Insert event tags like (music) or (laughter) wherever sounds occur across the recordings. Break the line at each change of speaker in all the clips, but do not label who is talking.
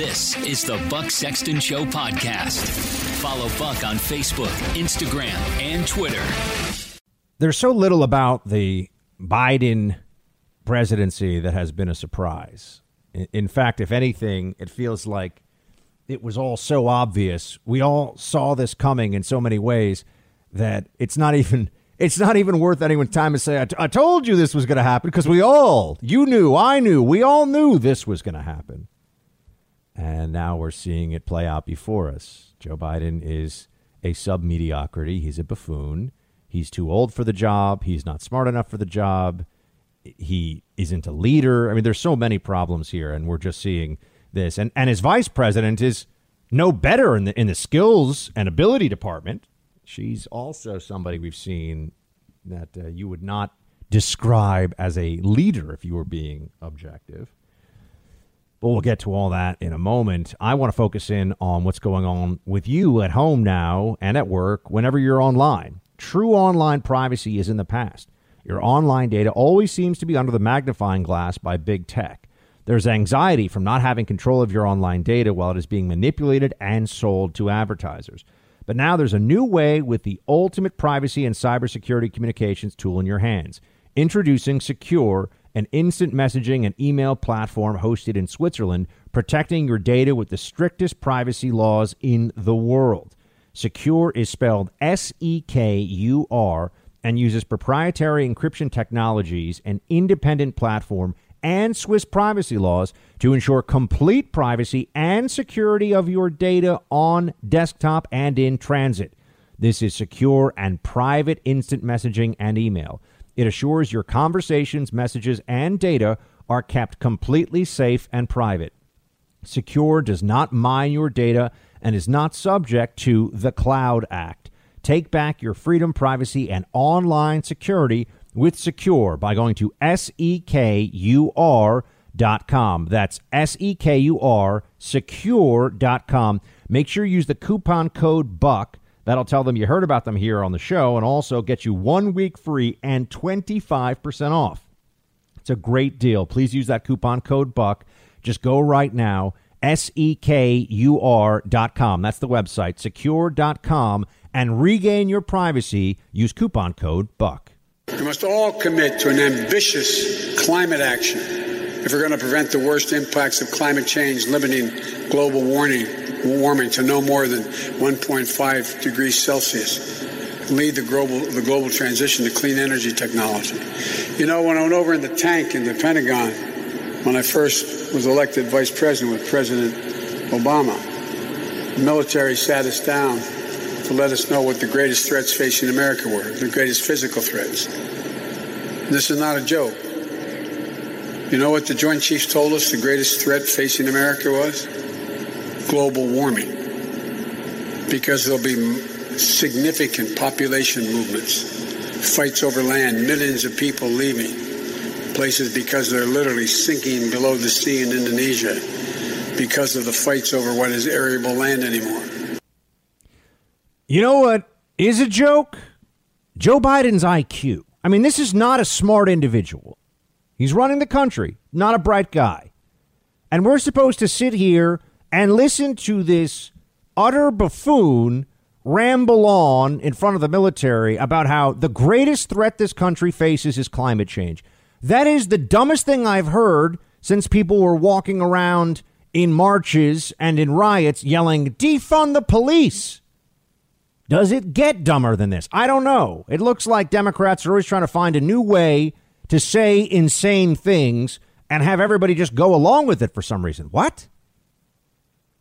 This is the Buck Sexton Show podcast. Follow Buck on Facebook, Instagram, and Twitter.
There's so little about the Biden presidency that has been a surprise. In fact, if anything, it feels like it was all so obvious. We all saw this coming in so many ways that it's not even (laughs) it's not even worth anyone's time to say I, t- I told you this was going to happen because we all you knew, I knew, we all knew this was going to happen. And now we're seeing it play out before us. Joe Biden is a sub mediocrity. He's a buffoon. He's too old for the job. He's not smart enough for the job. He isn't a leader. I mean, there's so many problems here, and we're just seeing this. And and his vice president is no better in the in the skills and ability department. She's also somebody we've seen that uh, you would not describe as a leader if you were being objective. But we'll get to all that in a moment. I want to focus in on what's going on with you at home now and at work whenever you're online. True online privacy is in the past. Your online data always seems to be under the magnifying glass by big tech. There's anxiety from not having control of your online data while it is being manipulated and sold to advertisers. But now there's a new way with the ultimate privacy and cybersecurity communications tool in your hands. Introducing Sekur, an instant messaging and email platform hosted in Switzerland, protecting your data with the strictest privacy laws in the world. Sekur is spelled S E K U R and uses proprietary encryption technologies an independent platform and Swiss privacy laws to ensure complete privacy and security of your data on desktop and in transit. This is secure and private instant messaging and email. It assures your conversations, messages, and data are kept completely safe and private. Sekur does not mine your data and is not subject to the Cloud Act. Take back your freedom, privacy, and online security with Sekur by going to sekur.com. That's S-E-K-U-R, sekur.com. Make sure you use the coupon code BUCK. That'll tell them you heard about them here on the show and also get you one week free and 25% off. It's a great deal. Please use that coupon code BUCK. Just go right now, S-E-K-U-R.com. That's the website, sekur.com, and regain your privacy. Use coupon code BUCK.
We must all commit to an ambitious climate action if we're going to prevent the worst impacts of climate change, limiting global warming, warming to no more than 1.5 degrees Celsius. Lead the global, the global transition to clean energy technology. You know, when I went over in the tank in the Pentagon, when I first was elected vice president with President Obama, the military sat us down to let us know what the greatest threats facing America were, the greatest physical threats. This is not a joke. You know what the Joint Chiefs told us the greatest threat facing America was? Global warming. Because there'll be significant population movements, fights over land, millions of people leaving places because they're literally sinking below the sea in Indonesia because of the fights over what is arable land anymore.
You know what is a joke? Joe Biden's IQ. I mean, this is not a smart individual. He's running the country, not a bright guy. And we're supposed to sit here and listen to this utter buffoon ramble on in front of the military about how the greatest threat this country faces is climate change. That is the dumbest thing I've heard since people were walking around in marches and in riots yelling, defund the police. Does it get dumber than this? I don't know. It looks like Democrats are always trying to find a new way to say insane things and have everybody just go along with it for some reason. What?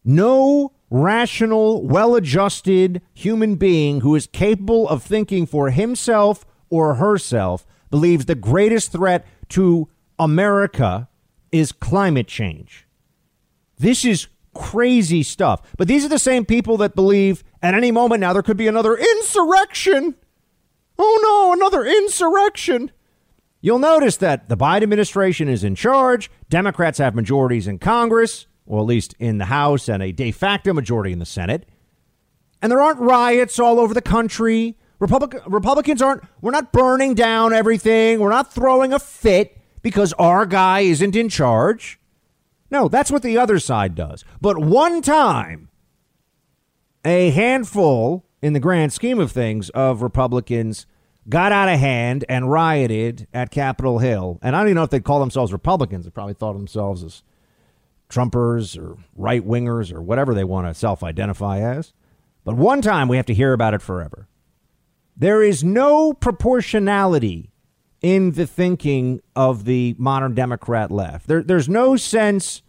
No rational, well adjusted human being who is capable of thinking for himself or herself believes the greatest threat to America is climate change. This is crazy stuff. But these are the same people that believe at any moment now there could be another insurrection. Oh no, another insurrection. You'll notice that the Biden administration is in charge. Democrats have majorities in Congress, or at least in the House, and a de facto majority in the Senate. And there aren't riots all over the country. Republic- Republicans aren't, we're not burning down everything. We're not throwing a fit because our guy isn't in charge. No, that's what the other side does. But one time, a handful, in the grand scheme of things, of Republicans got out of hand and rioted at Capitol Hill. And I don't even know if they call themselves Republicans. They probably thought of themselves as Trumpers or right wingers or whatever they want to self identify as. But one time we have to hear about it forever. There is no proportionality in the thinking of the modern Democrat left. There, there's no sense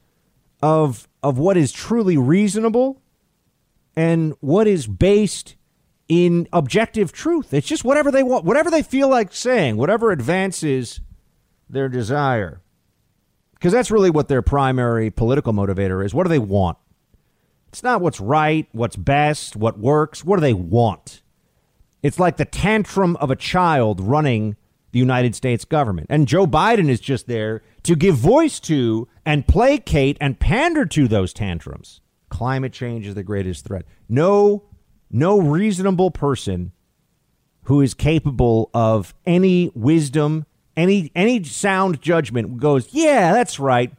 of of what is truly reasonable and what is based in objective truth. It's just whatever they want, whatever they feel like saying, whatever advances their desire. Because that's really what their primary political motivator is. What do they want? It's not what's right, what's best, what works. What do they want? It's like the tantrum of a child running the United States government. And Joe Biden is just there to give voice to and placate and pander to those tantrums. Climate change is the greatest threat. No, no reasonable person who is capable of any wisdom, any any sound judgment goes, yeah, that's right.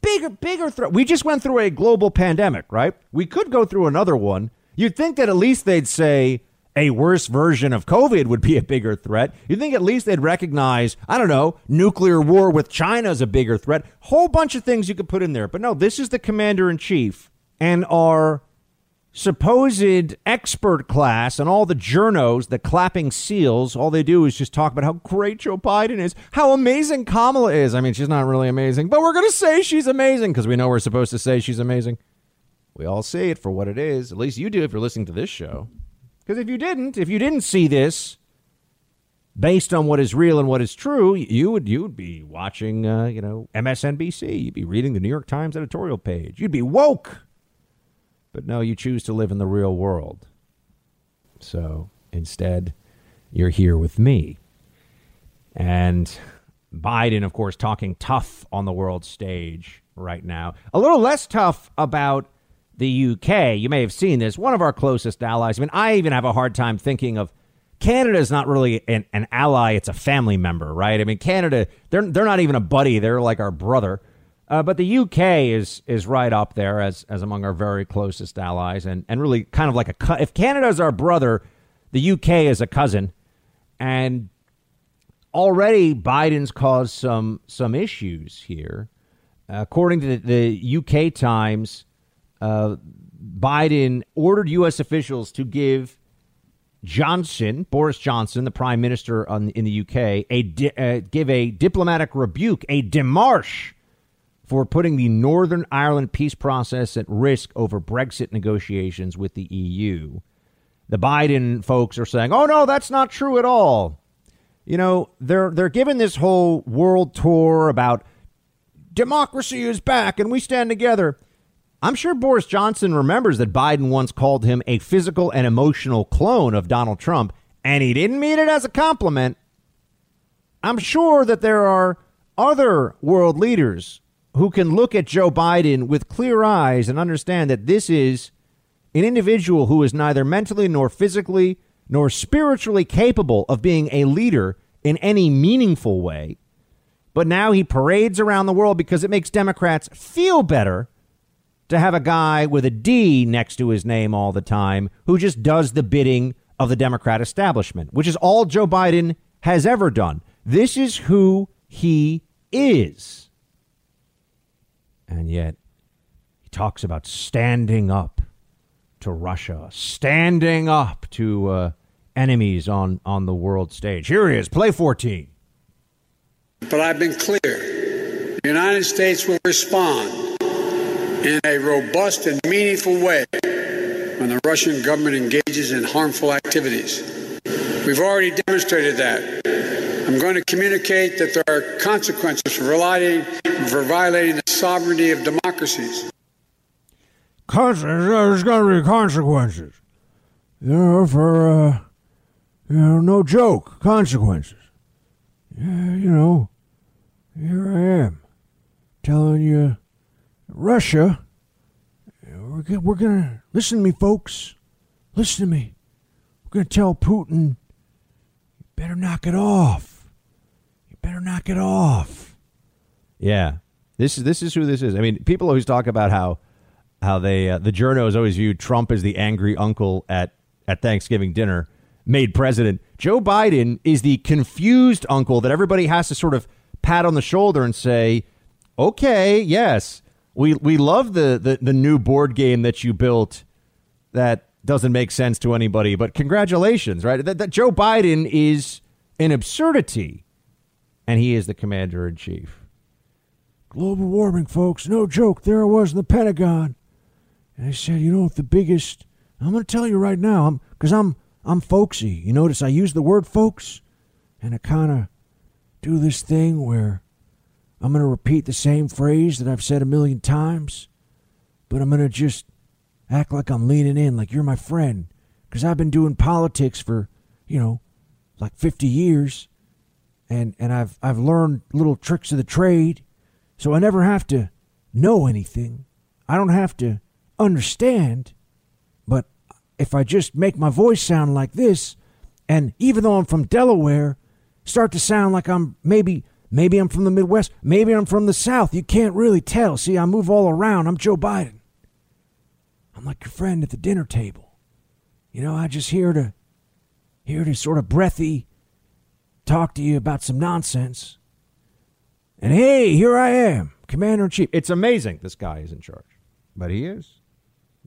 Bigger, bigger threat. We just went through a global pandemic, right? We could go through another one. You'd think that at least they'd say, a worse version of COVID would be a bigger threat. You'd think at least they'd recognize, I don't know, nuclear war with China is a bigger threat. Whole bunch of things you could put in there. But no, this is the commander in chief and our supposed expert class and all the journos, the clapping seals, all they do is just talk about how great Joe Biden is, how amazing Kamala is. I mean, she's not really amazing, but we're going to say she's amazing because we know we're supposed to say she's amazing. We all see it for what it is. At least you do if you're listening to this show. Because if you didn't, if you didn't see this based on what is real and what is true, you would you would be watching, uh, you know, MSNBC. You'd be reading the New York Times editorial page. You'd be woke. But no, you choose to live in the real world. So instead, you're here with me. And Biden, of course, talking tough on the world stage right now. A little less tough about the UK. You may have seen this. One of our closest allies. I mean, I even have a hard time thinking of Canada is not really an, an ally; it's a family member, right? I mean, Canada they're they're not even a buddy; they're like our brother. Uh, but the UK is is right up there as as among our very closest allies, and and really kind of like a if Canada is our brother, the UK is a cousin, and already Biden's caused some some issues here. Uh, according to the, the UK Times, uh, Biden ordered U.S. officials to give Johnson, Boris Johnson, the prime minister on, in the UK, a di- uh, give a diplomatic rebuke, a démarche for putting the Northern Ireland peace process at risk over Brexit negotiations with the EU. The Biden folks are saying, "Oh no, that's not true at all." You know, they're they're giving this whole world tour about democracy is back and we stand together. I'm sure Boris Johnson remembers that Biden once called him a physical and emotional clone of Donald Trump, and he didn't mean it as a compliment. I'm sure that there are other world leaders who can look at Joe Biden with clear eyes and understand that this is an individual who is neither mentally nor physically nor spiritually capable of being a leader in any meaningful way. But now he parades around the world because it makes Democrats feel better to have a guy with a D next to his name all the time who just does the bidding of the Democrat establishment, which is all Joe Biden has ever done. This is who he is. And yet, he talks about standing up to Russia, standing up to uh, enemies on, on the world stage. Here he is, play 14.
But I've been clear the United States will respond in a robust and meaningful way when the Russian government engages in harmful activities. We've already demonstrated that. I'm going to communicate that there are consequences for violating, for violating the sovereignty of democracies.
There's going to be consequences. You know, for, uh, you know, no joke, consequences. You know, here I am telling you Russia, we're, we're going to listen to me, folks. Listen to me. We're going to tell Putin, better knock it off. Better knock it off. Yeah. This is this is who this is. I mean, people always talk about how how they uh, the journos always viewed Trump as the angry uncle at at Thanksgiving dinner made president. Joe Biden is the confused uncle that everybody has to sort of pat on the shoulder and say, "Okay, yes, we we love the the, the new board game that you built that doesn't make sense to anybody, but congratulations, right? That, that Joe Biden is an absurdity, and he is the commander in chief. Global warming, folks, no joke. There I was in the Pentagon, and I said, you know, the biggest. I'm going to tell you right now, I'm because I'm I'm folksy. You notice I use the word folks, and I kind of do this thing where I'm going to repeat the same phrase that I've said a million times, but I'm going to just act like I'm leaning in, like you're my friend, because I've been doing politics for, you know, like 50 years, and and I've I've learned little tricks of the trade, so I never have to know anything. I don't have to understand, but if I just make my voice sound like this, and even though I'm from Delaware, start to sound like I'm maybe maybe I'm from the Midwest, maybe I'm from the South. You can't really tell. See, I move all around. I'm Joe Biden. I'm like your friend at the dinner table. You know, I just here to here to sort of breathy talk to you about some nonsense. And hey, here I am, Commander in Chief. It's amazing this guy is in charge. But he is.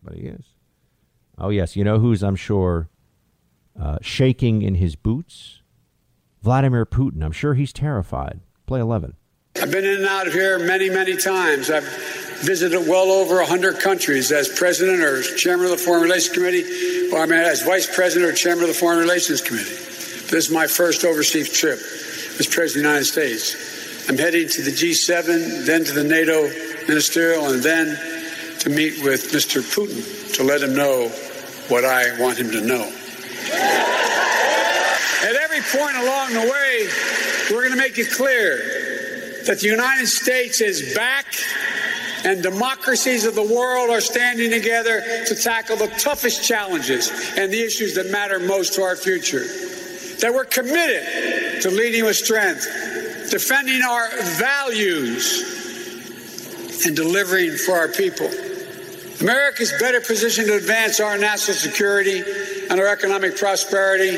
But he is. Oh, yes. You know who's, I'm sure, uh, shaking in his boots? Vladimir Putin. I'm sure he's terrified. Play 11.
I've been in and out of here many, many times. I've visited well over 100 countries as president or chairman of the Foreign Relations Committee, or I mean, as vice president or chairman of the Foreign Relations Committee. This is my first overseas trip as president of the United States. I'm heading to the G7, then to the NATO ministerial, and then to meet with Mr. Putin to let him know what I want him to know. At every point along the way, we're going to make it clear that the United States is back and democracies of the world are standing together to tackle the toughest challenges and the issues that matter most to our future. That we're committed to leading with strength, defending our values, and delivering for our people. America is better positioned to advance our national security and our economic prosperity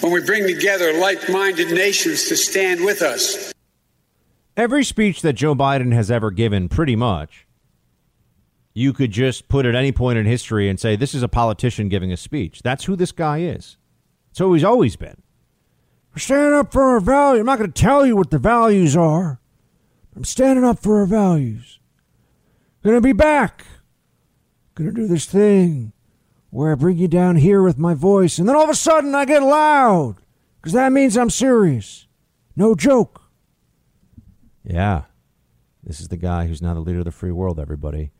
when we bring together like minded nations to stand with us.
Every speech that Joe Biden has ever given, pretty much, you could just put at any point in history and say, this is a politician giving a speech. That's who this guy is. Who he's always been. We're standing up for our values. I'm not going to tell you what the values are. I'm standing up for our values. Gonna be back. Gonna do this thing where I bring you down here with my voice, and then all of a sudden I get loud. Because that means I'm serious. No joke. Yeah. This is the guy who's now the leader of the free world, everybody.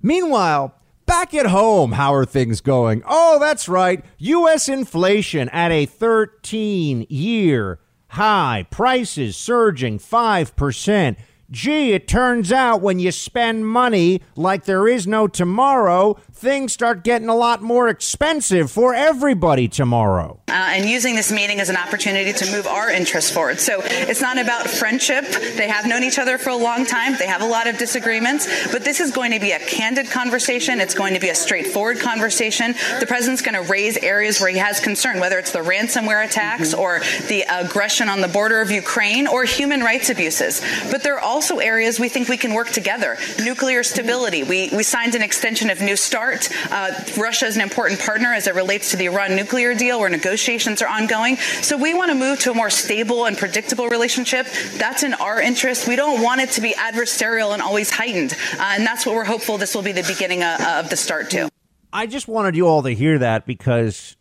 Meanwhile, back at home, how are things going? Oh, that's right. U.S. inflation at a 13 year high, prices surging 5%. Gee, it turns out when you spend money like there is no tomorrow, things start getting a lot more expensive for everybody tomorrow.
Uh, and using this meeting as an opportunity to move our interests forward. So it's not about friendship. They have known each other for a long time. They have a lot of disagreements, but this is going to be a candid conversation. It's going to be a straightforward conversation. The president's going to raise areas where he has concern, whether it's the ransomware attacks mm-hmm. or the aggression on the border of Ukraine or human rights abuses. But there are also areas we think we can work together. Nuclear stability. We, we signed an extension of New START. Uh, Russia is an important partner as it relates to the Iran nuclear deal where negotiations are ongoing. So we want to move to a more stable and predictable relationship. That's in our interest. We don't want it to be adversarial and always heightened. Uh, and that's what we're hopeful this will be the beginning of, of the start to.
I just wanted you all to hear that because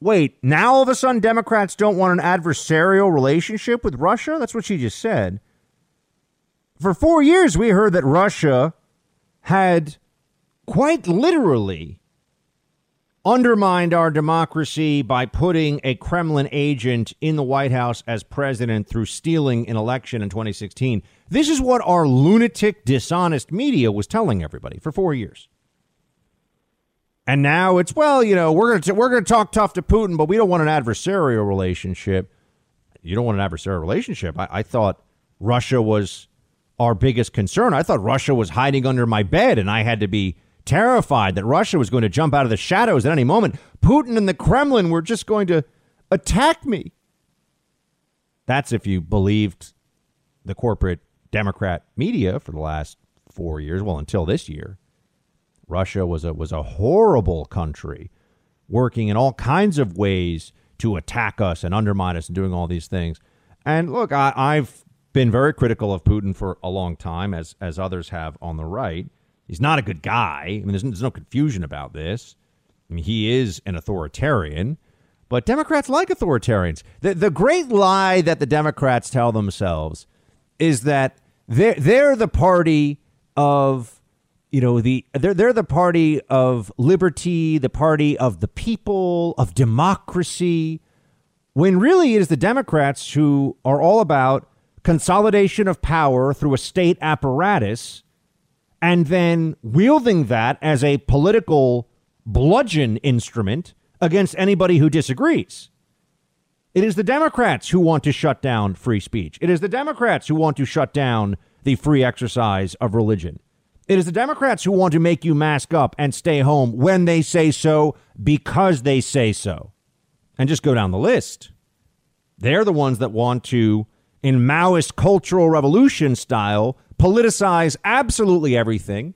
wait, now all of a sudden Democrats don't want an adversarial relationship with Russia? That's what she just said. For four years, we heard that Russia had quite literally undermined our democracy by putting a Kremlin agent in the White House as president through stealing an election in 2016. This is what our lunatic, dishonest media was telling everybody for four years. And now it's well, you know, we're gonna we're gonna talk tough to Putin, but we don't want an adversarial relationship. You don't want an adversarial relationship. I, I thought Russia was our biggest concern. I thought Russia was hiding under my bed and I had to be terrified that Russia was going to jump out of the shadows at any moment. Putin and the Kremlin were just going to attack me. That's if you believed the corporate Democrat media for the last four years, well, until this year. Russia was a was a horrible country, working in all kinds of ways to attack us and undermine us and doing all these things. And look, I, I've been very critical of Putin for a long time, as as others have on the right. He's not a good guy. I mean, there's, there's no confusion about this. I mean, he is an authoritarian, but Democrats like authoritarians. The the great lie that the Democrats tell themselves is that they're they're the party of you know the they're they're the party of liberty, the party of the people, of democracy, when really it is the Democrats who are all about consolidation of power through a state apparatus and then wielding that as a political bludgeon instrument against anybody who disagrees. It is the Democrats who want to shut down free speech. It is the Democrats who want to shut down the free exercise of religion. It is the Democrats who want to make you mask up and stay home when they say so because they say so. And just go down the list. They're the ones that want to, in Maoist cultural revolution style, politicize absolutely everything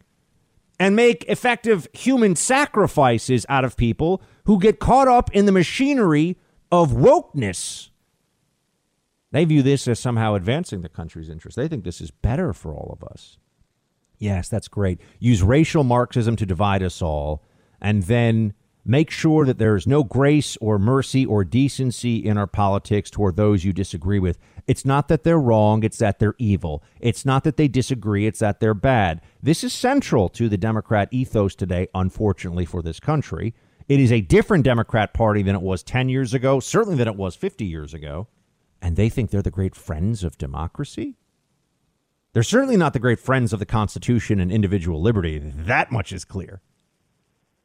and make effective human sacrifices out of people who get caught up in the machinery of wokeness. They view this as somehow advancing the country's interests. They think this is better for all of us. Yes, that's great. Use racial Marxism to divide us all, and then make sure that there is no grace or mercy or decency in our politics toward those you disagree with. It's not that they're wrong, it's that they're evil. It's not that they disagree, it's that they're bad. This is central to the Democrat ethos today, unfortunately, for this country. It is a different Democrat Party than it was 10 years ago, certainly than it was 50 years ago. And they think they're the great friends of democracy? They're certainly not the great friends of the Constitution and individual liberty. That much is clear.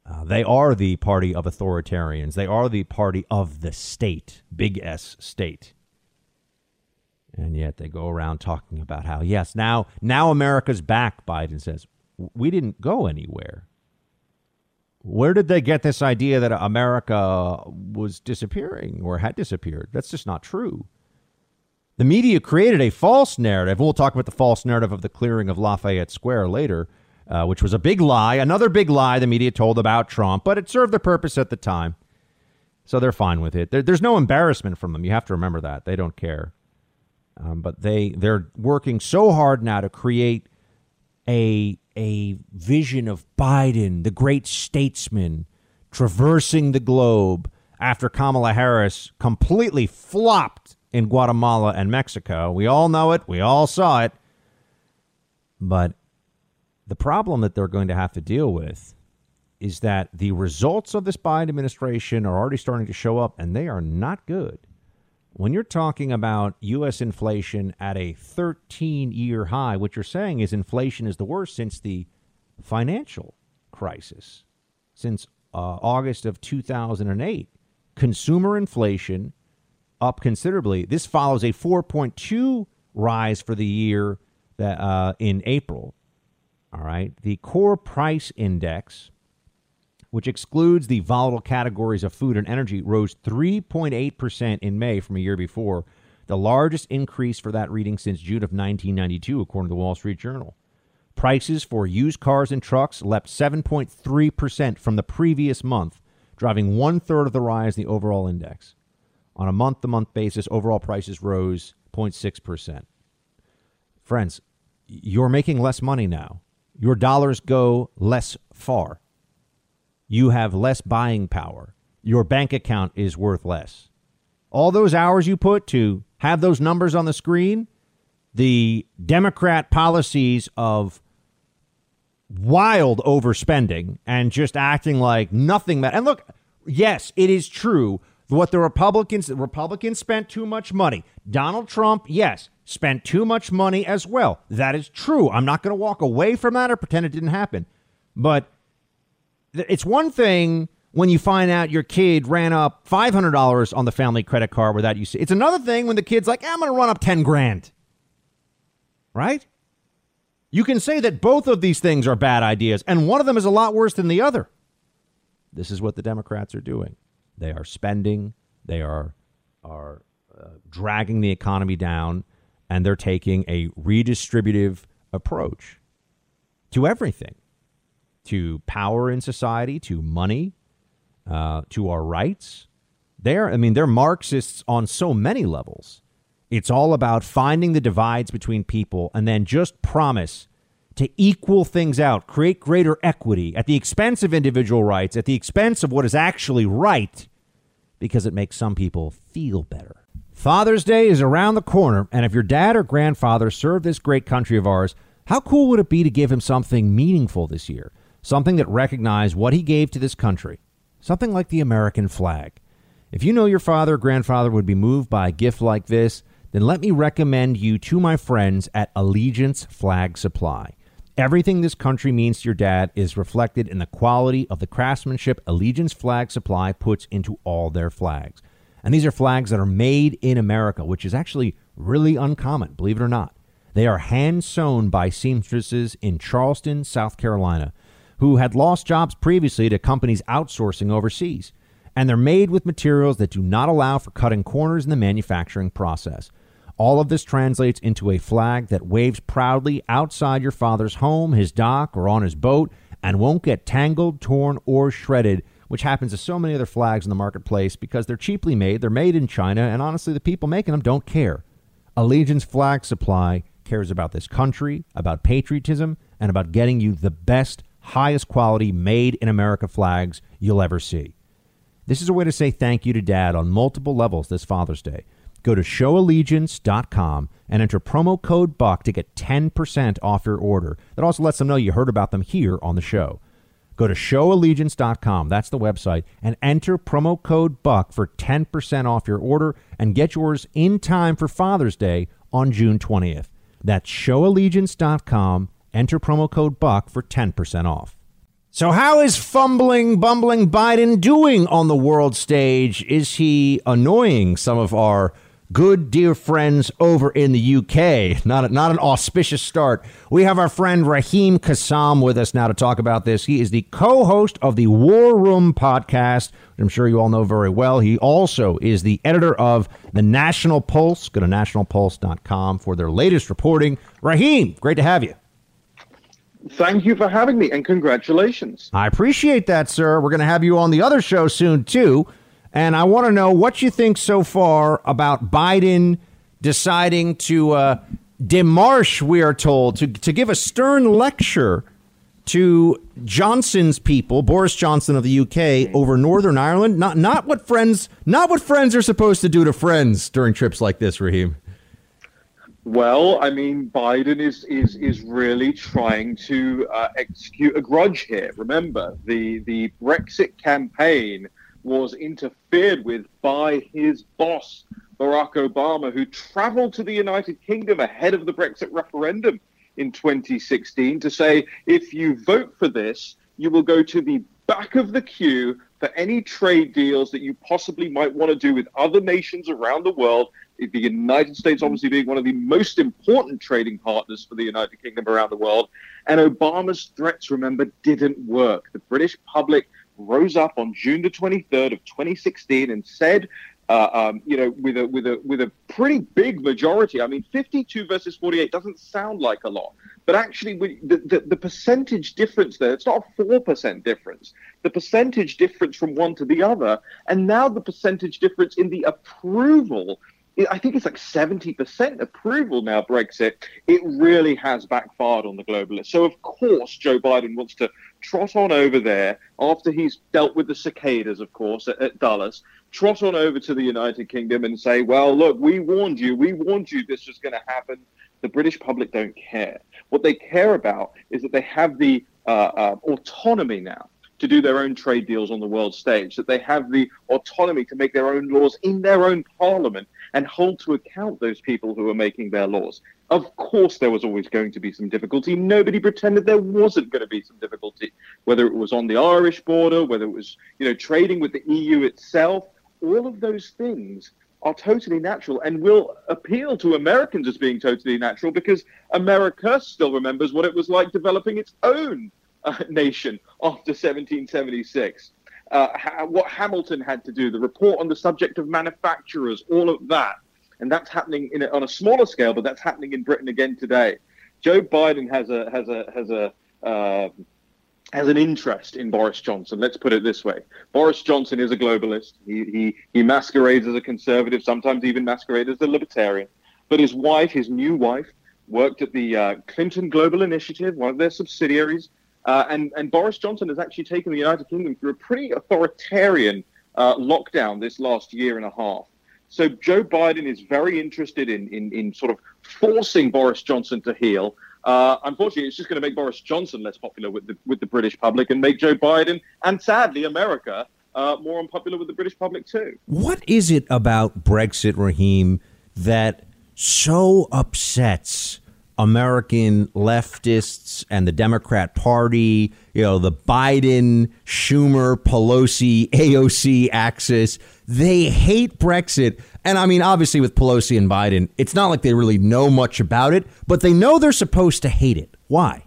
Uh, they are the party of authoritarians. They are the party of the state, big S state. And yet they go around talking about how, yes, now, now America's back, Biden says. We didn't go anywhere. Where did they get this idea that America was disappearing or had disappeared? That's just not true. The media created a false narrative. We'll talk about the false narrative of the clearing of Lafayette Square later, uh, which was a big lie, another big lie the media told about Trump, but it served the purpose at the time. So they're fine with it. There, there's no embarrassment from them. You have to remember that. They don't care. Um, but they they're working so hard now to create a a vision of Biden, the great statesman, traversing the globe after Kamala Harris completely flopped in Guatemala and Mexico. We all know it, we all saw it. But the problem that they're going to have to deal with is that the results of this Biden administration are already starting to show up, and they are not good. When you're talking about U.S. inflation at a 13 year high, what you're saying is inflation is the worst since the financial crisis, since uh, August of 2008. Consumer inflation up considerably. This follows a 4.2 rise for the year that uh, in April. All right, the core price index, which excludes the volatile categories of food and energy, rose 3.8 percent in May from a year before, the largest increase for that reading since June of 1992, according to the Wall Street Journal. Prices for used cars and trucks leapt 7.3 percent from the previous month, driving one third of the rise in the overall index. On a month to month basis, overall prices rose 0.6%. Friends, you're making less money now. Your dollars go less far. You have less buying power. Your bank account is worth less. All those hours you put to have those numbers on the screen, the Democrat policies of wild overspending and just acting like nothing. And look, yes, it is true what the Republicans, the Republicans spent too much money. Donald Trump, yes, spent too much money as well. That is true. I'm not going to walk away from that or pretend it didn't happen. But it's one thing when you find out your kid ran up $500 on the family credit card without you see. It's another thing when the kid's like, I'm going to run up 10 grand. Right? You can say that both of these things are bad ideas, and one of them is a lot worse than the other. This is what the Democrats are doing. They are spending, they are, are uh, dragging the economy down, and they're taking a redistributive approach to everything to power in society, to money, uh, to our rights. They're, I mean, they're Marxists on so many levels. It's all about finding the divides between people and then just promise to equal things out, create greater equity at the expense of individual rights, at the expense of what is actually right, because it makes some people feel better. Father's Day is around the corner, and if your dad or grandfather served this great country of ours, how cool would it be to give him something meaningful this year? Something that recognized what he gave to this country? Something like the American flag. If you know your father or grandfather would be moved by a gift like this, then let me recommend you to my friends at Allegiance Flag Supply. Everything this country means to your dad is reflected in the quality of the craftsmanship Allegiance Flag Supply puts into all their flags. And these are flags that are made in America, which is actually really uncommon, believe it or not. They are hand sewn by seamstresses in Charleston, South Carolina, who had lost jobs previously to companies outsourcing overseas. And they're made with materials that do not allow for cutting corners in the manufacturing process. All of this translates into a flag that waves proudly outside your father's home, his dock, or on his boat, and won't get tangled, torn, or shredded which happens to so many other flags in the marketplace because they're cheaply made, they're made in China, and honestly, the people making them don't care. Allegiance Flag Supply cares about this country, about patriotism, and about getting you the best, highest quality made in America flags you'll ever see. This is a way to say thank you to Dad on multiple levels this Father's Day. Go to showallegiance.com and enter promo code BUCK to get 10% off your order. That also lets them know you heard about them here on the show. Go to showallegiance.com, that's the website, and enter promo code BUCK for 10% off your order and get yours in time for Father's Day on June 20th. That's showallegiance.com, enter promo code BUCK for 10% off. So, how is fumbling, bumbling Biden doing on the world stage? Is he annoying some of our good dear friends over in the UK. Not, a, not an auspicious start. We have our friend Raheem Kassam with us now to talk about this. He is the co host of the War Room podcast, which I'm sure you all know very well. He also is the editor of the National Pulse. Go to nationalpulse.com for their latest reporting. Raheem, great to have you.
Thank you for having me and congratulations.
I appreciate that, sir. We're going to have you on the other show soon, too. And I want to know what you think so far about Biden deciding to uh, demarche, we are told, to, to give a stern lecture to Johnson's people, Boris Johnson of the UK, over Northern Ireland. Not not what friends not what friends are supposed to do to friends during trips like this, Raheem.
Well, I mean, Biden is is is really trying to uh, execute a grudge here. Remember, the the Brexit campaign was interfered with by his boss, Barack Obama, who traveled to the United Kingdom ahead of the Brexit referendum in 2016 to say, if you vote for this, you will go to the back of the queue for any trade deals that you possibly might want to do with other nations around the world. The United States, obviously, being one of the most important trading partners for the United Kingdom around the world. And Obama's threats, remember, didn't work. The British public rose up on June the 23rd of 2016 and said, uh, um, you know, with a with a with a pretty big majority. I mean, 52 versus 48 doesn't sound like a lot, but actually, the, the, the percentage difference there, it's not a four percent difference. The percentage difference from one to the other, and now the percentage difference in the approval I think it's like 70% approval now, Brexit. It really has backfired on the globalists. So, of course, Joe Biden wants to trot on over there after he's dealt with the cicadas, of course, at, at Dulles, trot on over to the United Kingdom and say, well, look, we warned you. We warned you this was going to happen. The British public don't care. What they care about is that they have the uh, uh, autonomy now to do their own trade deals on the world stage, that they have the autonomy to make their own laws in their own parliament and hold to account those people who are making their laws. Of course, there was always going to be some difficulty. Nobody pretended there wasn't going to be some difficulty, whether it was on the Irish border, whether it was you know trading with the EU itself. All of those things are totally natural and will appeal to Americans as being totally natural because America still remembers what it was like developing its own uh, nation after 1776. Uh, ha- what Hamilton had to do, the report on the subject of manufacturers, all of that. And that's happening a, on a smaller scale, but that's happening in Britain again today. Joe Biden has a has a has a uh, has an interest in Boris Johnson. Let's put it this way: Boris Johnson is a globalist. He he he masquerades as a conservative, sometimes even masquerades as a libertarian. But his wife, his new wife, worked at the uh, Clinton Global Initiative, one of their subsidiaries, uh, and and Boris Johnson has actually taken the United Kingdom through a pretty authoritarian uh, lockdown this last year and a half. So Joe Biden is very interested in in, in sort of forcing Boris Johnson to heel. Uh, unfortunately, it's just going to make Boris Johnson less popular with the with the British public and make Joe Biden and sadly America uh, more unpopular with the British public too.
What is it about Brexit, Raheem, that so upsets American leftists and the Democrat Party, you know, the Biden, Schumer, Pelosi, AOC axis. They hate Brexit. And I mean, obviously, with Pelosi and Biden, it's not like they really know much about it, but they know they're supposed to hate it. Why?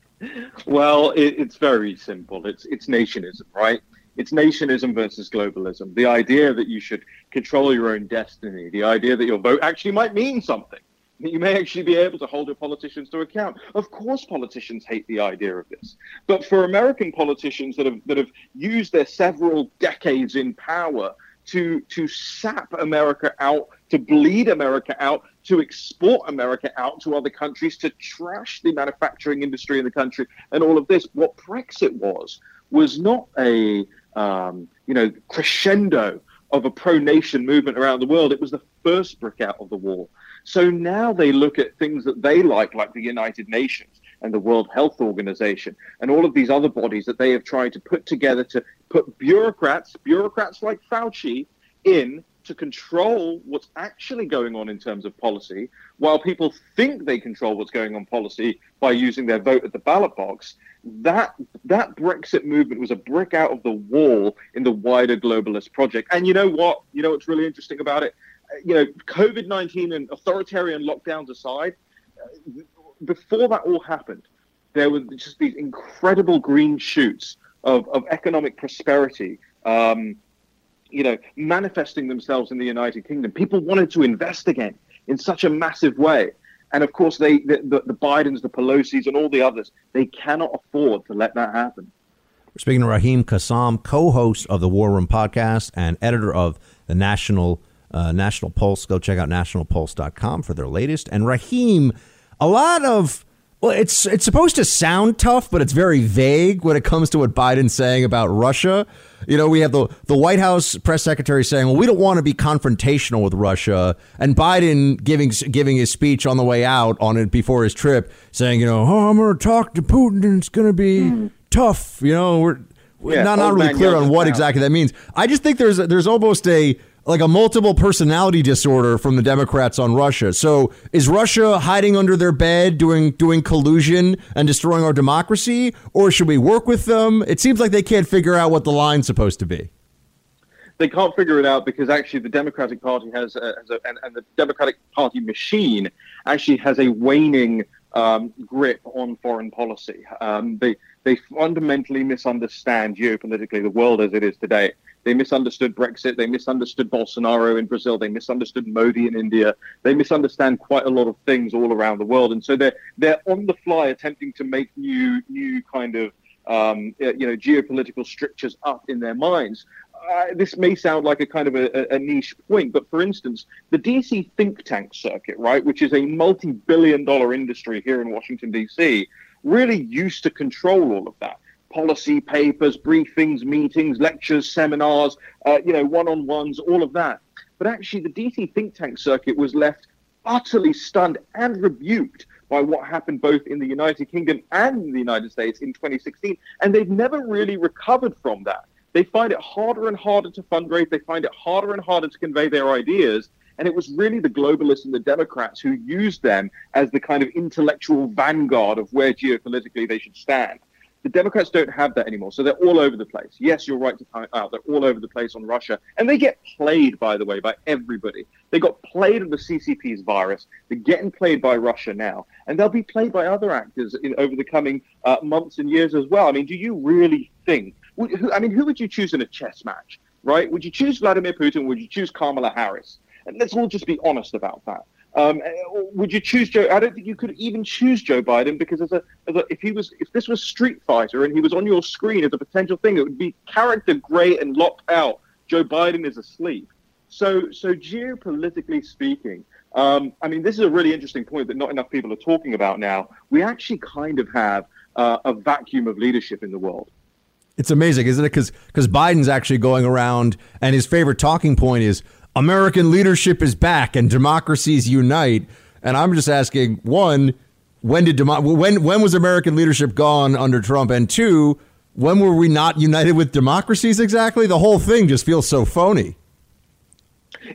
(laughs)
well, it, it's very simple. It's it's nationism, right? It's nationism versus globalism. The idea that you should control your own destiny, the idea that your vote actually might mean something you may actually be able to hold your politicians to account. Of course, politicians hate the idea of this, but for American politicians that have that have used their several decades in power to to sap America out, to bleed America out, to export America out to other countries, to trash the manufacturing industry in the country, and all of this, what Brexit was was not a um, you know crescendo of a pro-nation movement around the world. It was the first brick out of the wall. So now they look at things that they like, like the United Nations and the World Health Organization and all of these other bodies that they have tried to put together to put bureaucrats, bureaucrats like Fauci, in to control what's actually going on in terms of policy, while people think they control what's going on policy by using their vote at the ballot box. That that Brexit movement was a brick out of the wall in the wider globalist project. And you know what? You know what's really interesting about it? You know, COVID 19 and authoritarian lockdowns aside, before that all happened, there were just these incredible green shoots of, of economic prosperity, um, you know, manifesting themselves in the United Kingdom. People wanted to invest again in such a massive way. And of course, they the, the, the Bidens, the Pelosi's, and all the others, they cannot afford to let that happen.
We're speaking to Raheem Kassam, co host of the War Room podcast and editor of the National uh, National Pulse. Go check out nationalpulse.com for their latest. And Raheem, a lot of well, it's it's supposed to sound tough, but it's very vague when it comes to what Biden's saying about Russia. You know, we have the the White House press secretary saying, "Well, we don't want to be confrontational with Russia," and Biden giving giving his speech on the way out on it before his trip, saying, "You know, oh, I'm going to talk to Putin, and it's going to be tough." You know, we're, yeah, not not really clear on what exactly that means. I just think there's there's almost a like a multiple personality disorder from the Democrats on Russia. So is Russia hiding under their bed, doing doing collusion and destroying our democracy, or should we work with them? It seems like they can't figure out what the line's supposed to be.
They can't figure it out because actually the Democratic Party has, a, has a, and, and, the Democratic Party machine actually has a waning um, grip on foreign policy. Um, they they fundamentally misunderstand geopolitically the world as it is today. They misunderstood Brexit. They misunderstood Bolsonaro in Brazil. They misunderstood Modi in India. They misunderstand quite a lot of things all around the world, and so they're they're on the fly attempting to make new new kind of um, you know geopolitical strictures up in their minds. Uh, this may sound like a kind of a, a, niche point, but for instance, the DC think tank circuit, right, which is a multi-billion dollar industry here in Washington D.C., really used to control all of that policy papers, briefings, meetings, lectures, seminars, uh, you know, one-on-ones, all of that. But actually, the DC think tank circuit was left utterly stunned and rebuked by what happened both in the United Kingdom and the United States in 2016, and they've never really recovered from that. They find it harder and harder to fundraise. They find it harder and harder to convey their ideas. And it was really the globalists and the Democrats who used them as the kind of intellectual vanguard of where geopolitically they should stand. The Democrats don't have that anymore. So they're all over the place. Yes, you're right to point out they're all over the place on Russia. And they get played, by the way, by everybody. They got played on the CCP's virus. They're getting played by Russia now. And they'll be played by other actors in, over the coming uh, months and years as well. I mean, do you really think? Who, I mean, who would you choose in a chess match, right? Would you choose Vladimir Putin? Would you choose Kamala Harris? And let's all just be honest about that. Um, would you choose Joe? I don't think you could even choose Joe Biden because as a, as a, if he was if this was Street Fighter and he was on your screen as a potential thing, it would be character great and locked out. Joe Biden is asleep. So so geopolitically speaking, um, I mean this is a really interesting point that not enough people are talking about now. We actually kind of have uh, a vacuum of leadership in the world.
It's amazing, isn't it? Because because Biden's actually going around and his favorite talking point is American leadership is back and democracies unite. And I'm just asking one, when did when when was American leadership gone under Trump? And two, when were we not united with democracies exactly? The whole thing just feels so phony.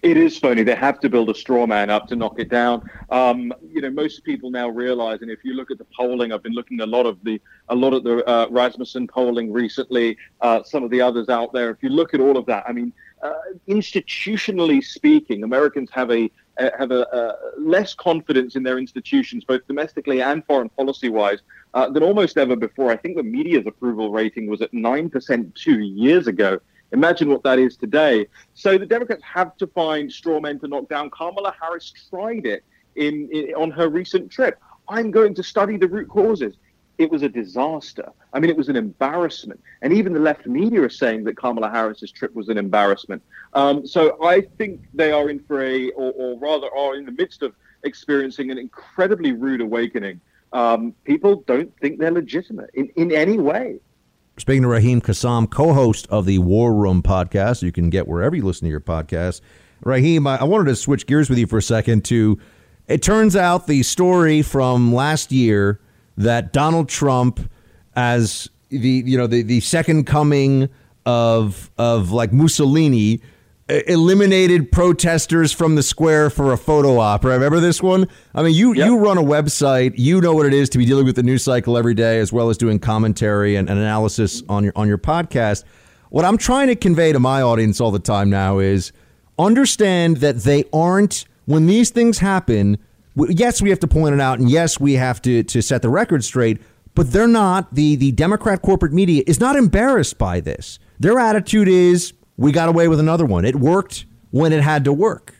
It is phony. They have to build a straw man up to knock it down. Um, you know, most people now realize, and if you look at the polling, I've been looking a lot of the a lot of the uh, Rasmussen polling recently, uh, some of the others out there. If you look at all of that, I mean, uh, institutionally speaking, Americans have a have a, a, less confidence in their institutions, both domestically and foreign policy wise, uh, than almost ever before. I think the media's approval rating was at nine percent two years ago. Imagine what that is today. So the Democrats have to find straw men to knock down. Kamala Harris tried it in, in on her recent trip. I'm going to study the root causes it was a disaster. I mean, it was an embarrassment. And even the left media are saying that Kamala Harris's trip was an embarrassment. Um, so I think they are in for a, or, or, rather, are in the midst of experiencing an incredibly rude awakening. Um, people don't think they're legitimate in, in any way.
Speaking to Raheem Kassam, co host of the War Room podcast, you can get wherever you listen to your podcast. Raheem, I, I wanted to switch gears with you for a second to it turns out the story from last year that Donald Trump, as the you know the, the second coming of of like Mussolini, eliminated protesters from the square for a photo op. Remember this one? I mean, you yep. you run a website. You know what it is to be dealing with the news cycle every day, as well as doing commentary and, and analysis on your on your podcast. What I'm trying to convey to my audience all the time now is understand that they aren't when these things happen yes, we have to point it out, and yes, we have to to set the record straight. But they're not. the The Democrat corporate media is not embarrassed by this. Their attitude is, we got away with another one. It worked when it had to work.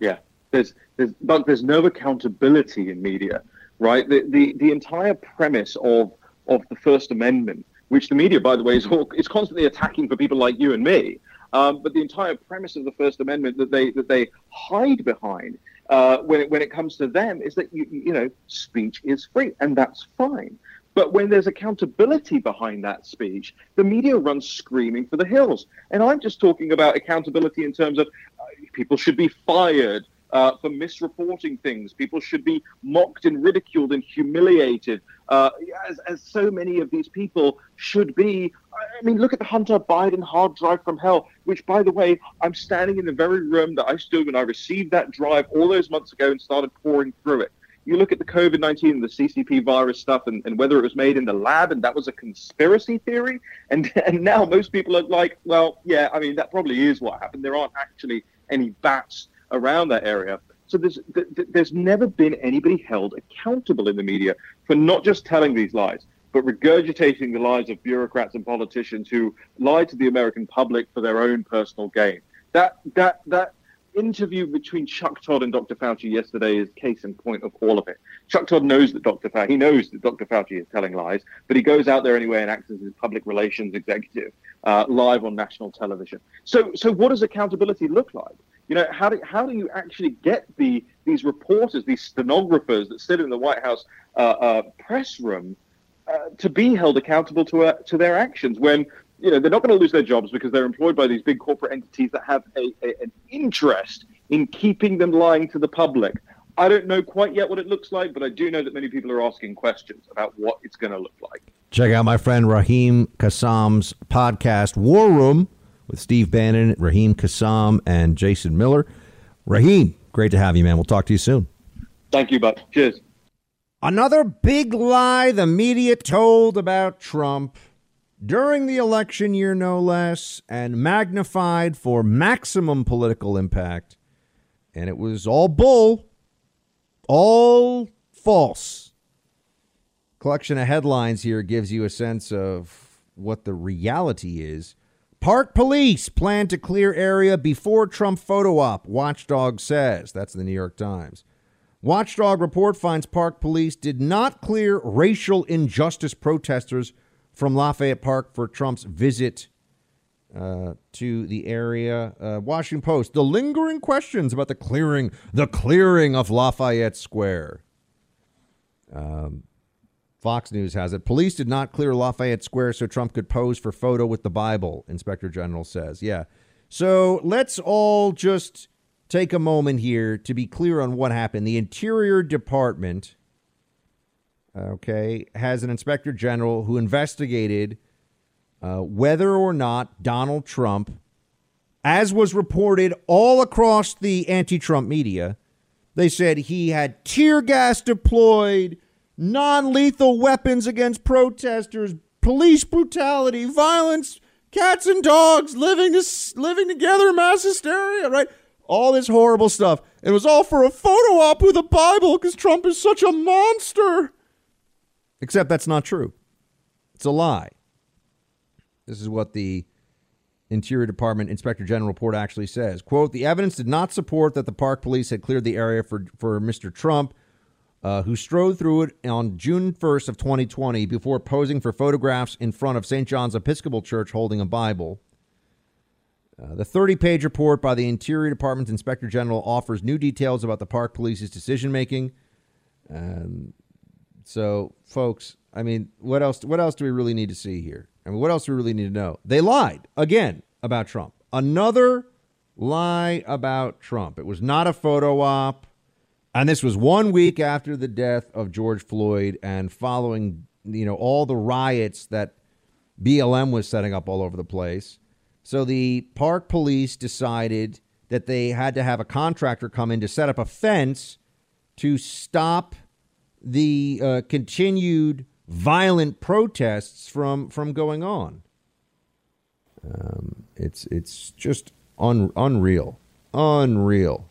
Yeah, there's there's but there's no accountability in media, right? The the the entire premise of of the First Amendment, which the media, by the way, is all, is constantly attacking for people like you and me. Um, but the entire premise of the First Amendment that they that they hide behind uh, when it, when it comes to them is that you you know speech is free and that's fine. But when there's accountability behind that speech, the media runs screaming for the hills. And I'm just talking about accountability in terms of uh, people should be fired uh, for misreporting things. People should be mocked and ridiculed and humiliated, uh, as, as so many of these people should be. I mean, look at the Hunter Biden hard drive from hell, which, by the way, I'm standing in the very room that I stood when I received that drive all those months ago and started pouring through it. You look at the COVID 19, the CCP virus stuff, and, and whether it was made in the lab and that was a conspiracy theory. And, (laughs) and now most people are like, well, yeah, I mean, that probably is what happened. There aren't actually any bats around that area. So there's there's never been anybody held accountable in the media for not just telling these lies, but regurgitating the lies of bureaucrats and politicians who lie to the American public for their own personal gain. That that that interview between Chuck Todd and Dr. Fauci yesterday is case in point of all of it. Chuck Todd knows that Dr. Fauci, he knows that Dr. Fauci is telling lies, but he goes out there anyway and acts as his public relations executive uh, live on national television. So, so what does accountability look like? You know, how do how do you actually get the these reporters, these stenographers that sit in the White House uh, uh, press room uh, to be held accountable to uh, to their actions when you know they're not going to lose their jobs because they're employed by these big corporate entities that have a, a, an interest in keeping them lying to the public. I don't know quite yet what it looks like, but I do know that many people are asking questions about what it's going to look like.
Check out my friend Raheem Kassam's podcast, War Room with Steve Bannon, Raheem Kassam, and Jason Miller. Raheem, great to have you, man. We'll talk to you soon.
Thank you, bud. Cheers.
Another big lie the media told about Trump during the election year, no less, and magnified for maximum political impact. And it was all bull, all false. Collection of headlines here gives you a sense of what the reality is. Park police plan to clear area before Trump photo op, Watchdog says. That's the New York Times. Watchdog report finds Park police did not clear racial injustice protesters from Lafayette Park for Trump's visit uh, to the area. Uh, Washington Post: the lingering questions about the clearing, the clearing of Lafayette Square. Um, Fox News has it. Police did not clear Lafayette Square so Trump could pose for photo with the Bible. Inspector General says, "Yeah." So let's all just take a moment here to be clear on what happened. The Interior Department okay, has an inspector general who investigated uh, whether or not Donald Trump, as was reported all across the anti Trump media, they said he had tear gas deployed, non lethal weapons against protesters, police brutality, violence, cats and dogs living, living together, mass hysteria, right? All this horrible stuff. It was all for a photo op with a Bible because Trump is such a monster. Except that's not true. It's a lie. This is what the Interior Department Inspector General report actually says. Quote, the evidence did not support that the park police had cleared the area for, for Mr. Trump, uh, who strode through it on June 1st of 2020 before posing for photographs in front of St. John's Episcopal Church holding a Bible. Uh, the 30 page report by the Interior Department's Inspector General offers new details about the park police's decision making. Um, so, folks, I mean, what else? What else do we really need to see here? I mean, what else do we really need to know? They lied again about Trump. Another lie about Trump. It was not a photo op, and this was one week after the death of George Floyd and following, you know, all the riots that BLM was setting up all over the place. So the park police decided that they had to have a contractor come in to set up a fence to stop the uh, continued violent protests from from going on. Um, it's it's just un, unreal, unreal,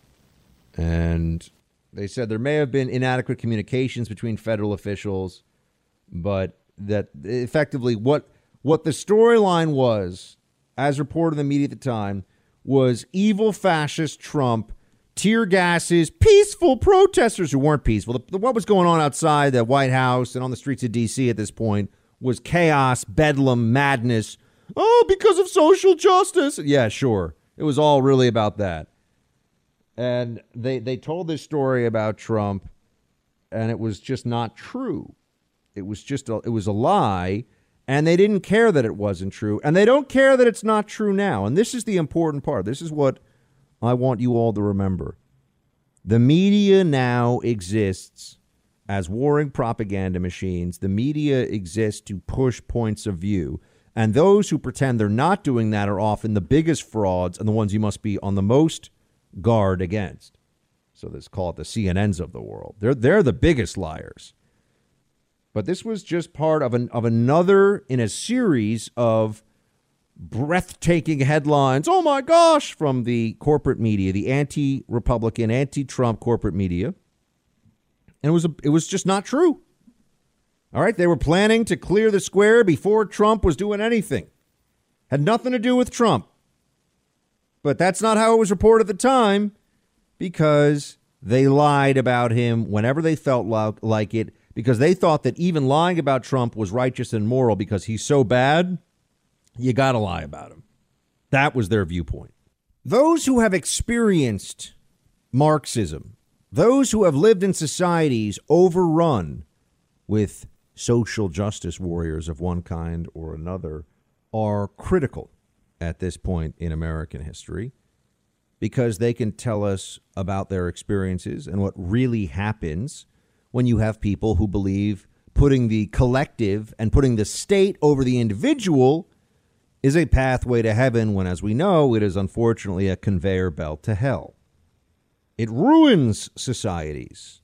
and they said there may have been inadequate communications between federal officials, but that effectively what what the storyline was, as reported in the media at the time, was evil fascist Trump tear gases, peaceful protesters who weren't peaceful. The, the, what was going on outside the White House and on the streets of D.C. at this point was chaos, bedlam, madness. Oh, because of social justice. Yeah, sure. It was all really about that. And they they told this story about Trump, and it was just not true. It was just a, it was a lie, and they didn't care that it wasn't true, and they don't care that it's not true now. And this is the important part. This is what I want you all to remember. The media now exists as warring propaganda machines. The media exists to push points of view. And those who pretend they're not doing that are often the biggest frauds and the ones you must be on the most guard against. So let's call it the CNNs of the world. They're, they're the biggest liars. But this was just part of, an, of another in a series of breathtaking headlines. Oh my gosh, from the corporate media, the anti-Republican, anti-Trump corporate media. And it was a, it was just not true. All right, they were planning to clear the square before Trump was doing anything. Had nothing to do with Trump. But that's not how it was reported at the time because they lied about him whenever they felt like it because they thought that even lying about Trump was righteous and moral because he's so bad you got to lie about him. That was their viewpoint. Those who have experienced Marxism, those who have lived in societies overrun with social justice warriors of one kind or another, are critical at this point in American history because they can tell us about their experiences and what really happens when you have people who believe putting the collective and putting the state over the individual is a pathway to heaven when, as we know, it is unfortunately a conveyor belt to hell. It ruins societies.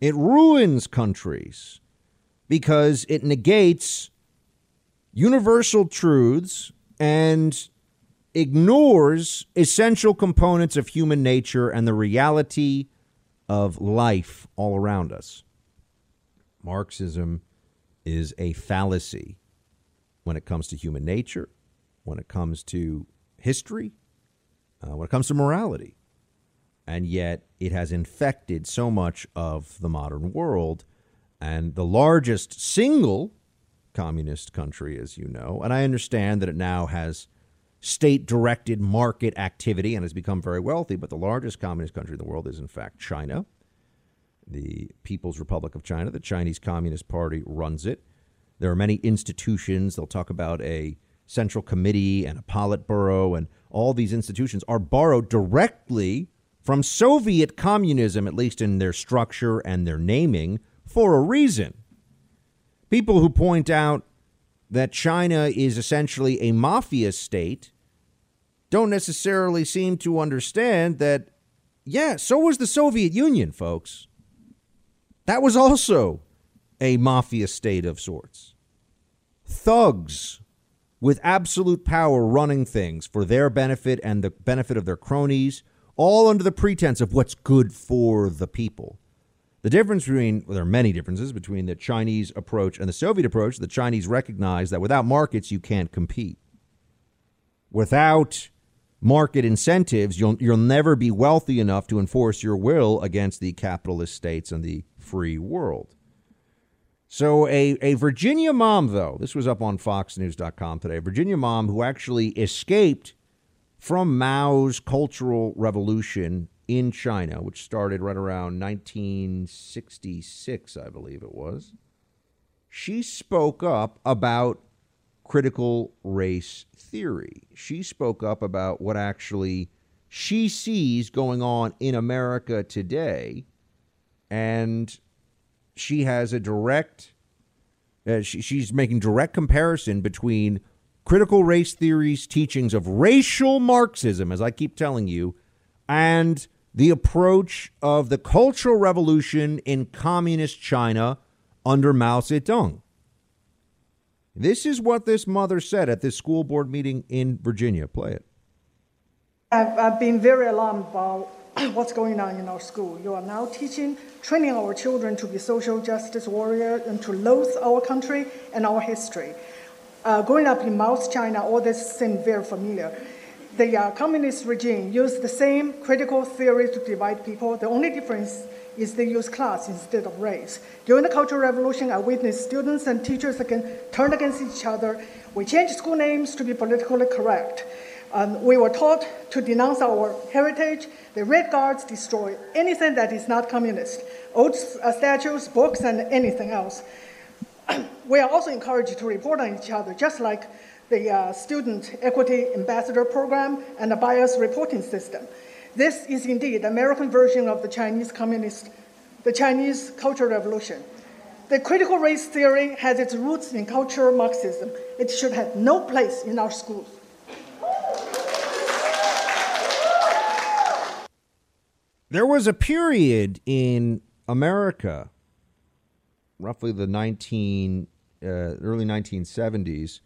It ruins countries because it negates universal truths and ignores essential components of human nature and the reality of life all around us. Marxism is a fallacy when it comes to human nature, when it comes to history, uh, when it comes to morality. And yet it has infected so much of the modern world. And the largest single communist country, as you know, and I understand that it now has state directed market activity and has become very wealthy, but the largest communist country in the world is, in fact, China. The People's Republic of China, the Chinese Communist Party, runs it. There are many institutions. They'll talk about a central committee and a Politburo, and all these institutions are borrowed directly from Soviet communism, at least in their structure and their naming, for a reason. People who point out that China is essentially a mafia state don't necessarily seem to understand that, yeah, so was the Soviet Union, folks. That was also a mafia state of sorts. Thugs with absolute power running things for their benefit and the benefit of their cronies, all under the pretense of what's good for the people. The difference between, well, there are many differences between the Chinese approach and the Soviet approach. The Chinese recognize that without markets, you can't compete. Without market incentives, you'll, you'll never be wealthy enough to enforce your will against the capitalist states and the free world. So, a, a Virginia mom, though, this was up on FoxNews.com today, a Virginia mom who actually escaped from Mao's Cultural Revolution in China, which started right around 1966, I believe it was, she spoke up about critical race theory. She spoke up about what actually she sees going on in America today. And she has a direct, uh, she, she's making direct comparison between critical race theory's teachings of racial Marxism, as I keep telling you, and the approach of the Cultural Revolution in communist China under Mao Zedong. This is what this mother said at this school board meeting in Virginia. Play it.
I've, I've been very alarmed about (clears throat) what's going on in our school. You are now teaching, training our children to be social justice warriors and to loathe our country and our history. Uh, growing up in Mao's China, all this seemed very familiar the uh, communist regime used the same critical theory to divide people. The only difference is they use class instead of race. During the Cultural Revolution, I witnessed students and teachers again turn against each other. We changed school names to be politically correct. Um, we were taught to denounce our heritage. The Red Guards destroy anything that is not communist, old uh, statues, books, and anything else. (clears throat) we are also encouraged to report on each other, just like the uh, Student Equity Ambassador Program, and the bias reporting system. This is indeed the American version of the Chinese Communist, the Chinese Cultural Revolution. The critical race theory has its roots in cultural Marxism. It should have no place in our schools.
There was a period in America, roughly the 19, uh, early 1970s,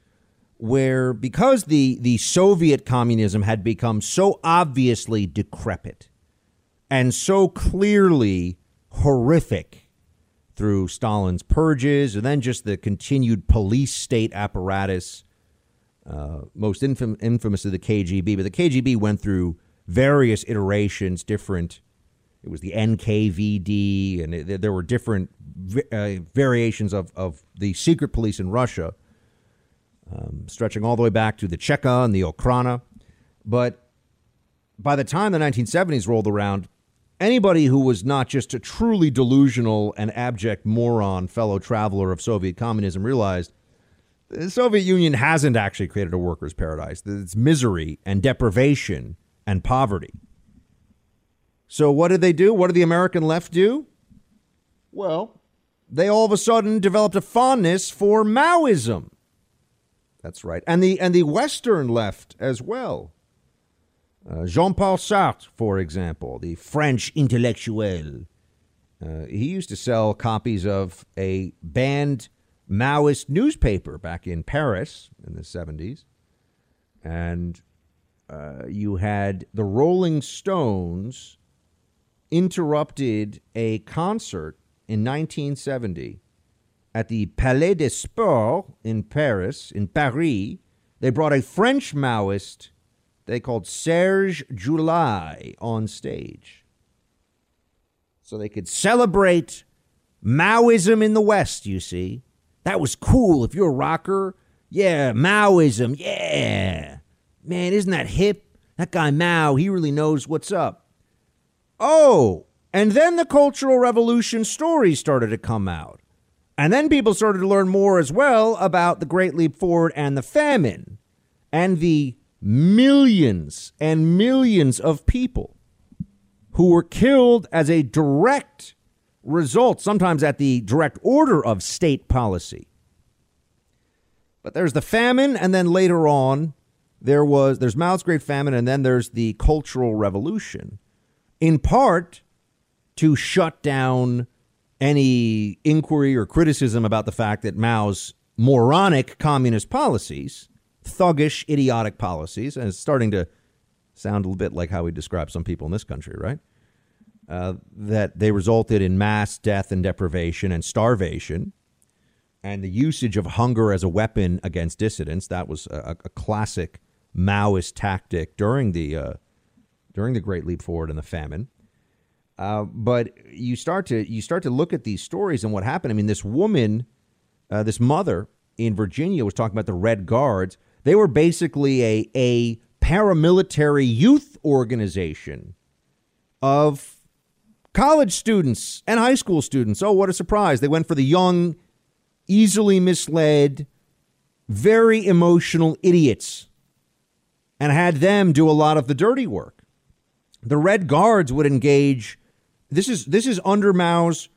where because the, the Soviet communism had become so obviously decrepit and so clearly horrific through Stalin's purges and then just the continued police state apparatus, uh, most infam- infamous of the KGB. But the KGB went through various iterations, different. It was the NKVD, and it, there were different uh, variations of, of the secret police in Russia um, stretching all the way back to the Cheka and the Okhrana. But by the time the 1970s rolled around, anybody who was not just a truly delusional and abject moron fellow traveler of Soviet communism realized the Soviet Union hasn't actually created a workers' paradise. It's misery and deprivation and poverty. So, what did they do? What did the American left do? Well, they all of a sudden developed a fondness for Maoism. That's right. And the and the Western left as well. Uh, Jean-Paul Sartre, for example, the French intellectual, Uh, he used to sell copies of a banned Maoist newspaper back in Paris in the 70s. And uh, you had the Rolling Stones interrupted a concert in 1970 at the Palais des Sports in Paris, in Paris. They brought a French Maoist they called Serge July on stage. So they could celebrate Maoism in the West, you see. That was cool. If you're a rocker, yeah, Maoism, yeah. Man, isn't that hip? That guy Mao, he really knows what's up. Oh, and then the Cultural Revolution stories started to come out. And then people started to learn more as well about the Great Leap Forward and the famine and the millions and millions of people who were killed as a direct result, sometimes at the direct order of state policy. But there's the famine, and then later on, there was there's Mao's Great Famine, and then there's the Cultural Revolution, in part to shut down any inquiry or criticism about the fact that Mao's moronic communist policies thuggish, idiotic policies, and it's starting to sound a little bit like how we describe some people in this country, right? Uh, that they resulted in mass death and deprivation and starvation, and the usage of hunger as a weapon against dissidents. That was a, a classic Maoist tactic during the uh, during the Great Leap Forward and the famine. Uh, but you start to you start to look at these stories and what happened. I mean, this woman, uh, this mother in Virginia, was talking about the Red Guards. They were basically a, a paramilitary youth organization of college students and high school students. Oh, what a surprise. They went for the young, easily misled, very emotional idiots and had them do a lot of the dirty work. The Red Guards would engage. This is this is under Mao's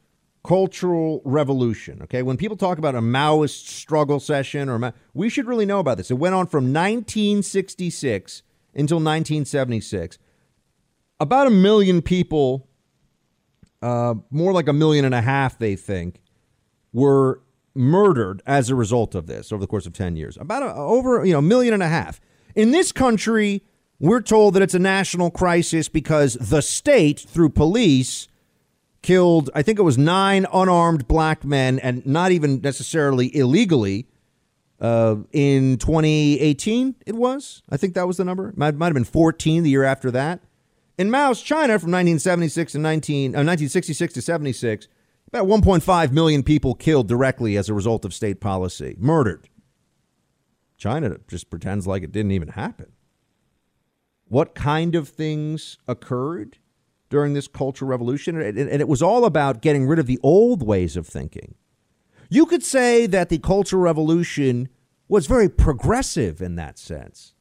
cultural revolution. Okay, when people talk about a Maoist struggle session, or we should really know about this. It went on from 1966 until 1976. About a million people, uh, more like a million and a half, they think, were murdered as a result of this over the course of 10 years. About a, over you know a million and a half. In this country, we're told that it's a national crisis because the state, through police, killed, I think it was nine unarmed black men, and not even necessarily illegally. Uh, in 2018, it was. I think that was the number. Might, might have been 14 the year after that. In Mao's China from 1976 to 19, uh, 1966 to 76, about 1.5 million people killed directly as a result of state policy, murdered. China just pretends like it didn't even happen. What kind of things occurred? during this cultural revolution, and it was all about getting rid of the old ways of thinking. You could say that the cultural revolution was very progressive in that sense.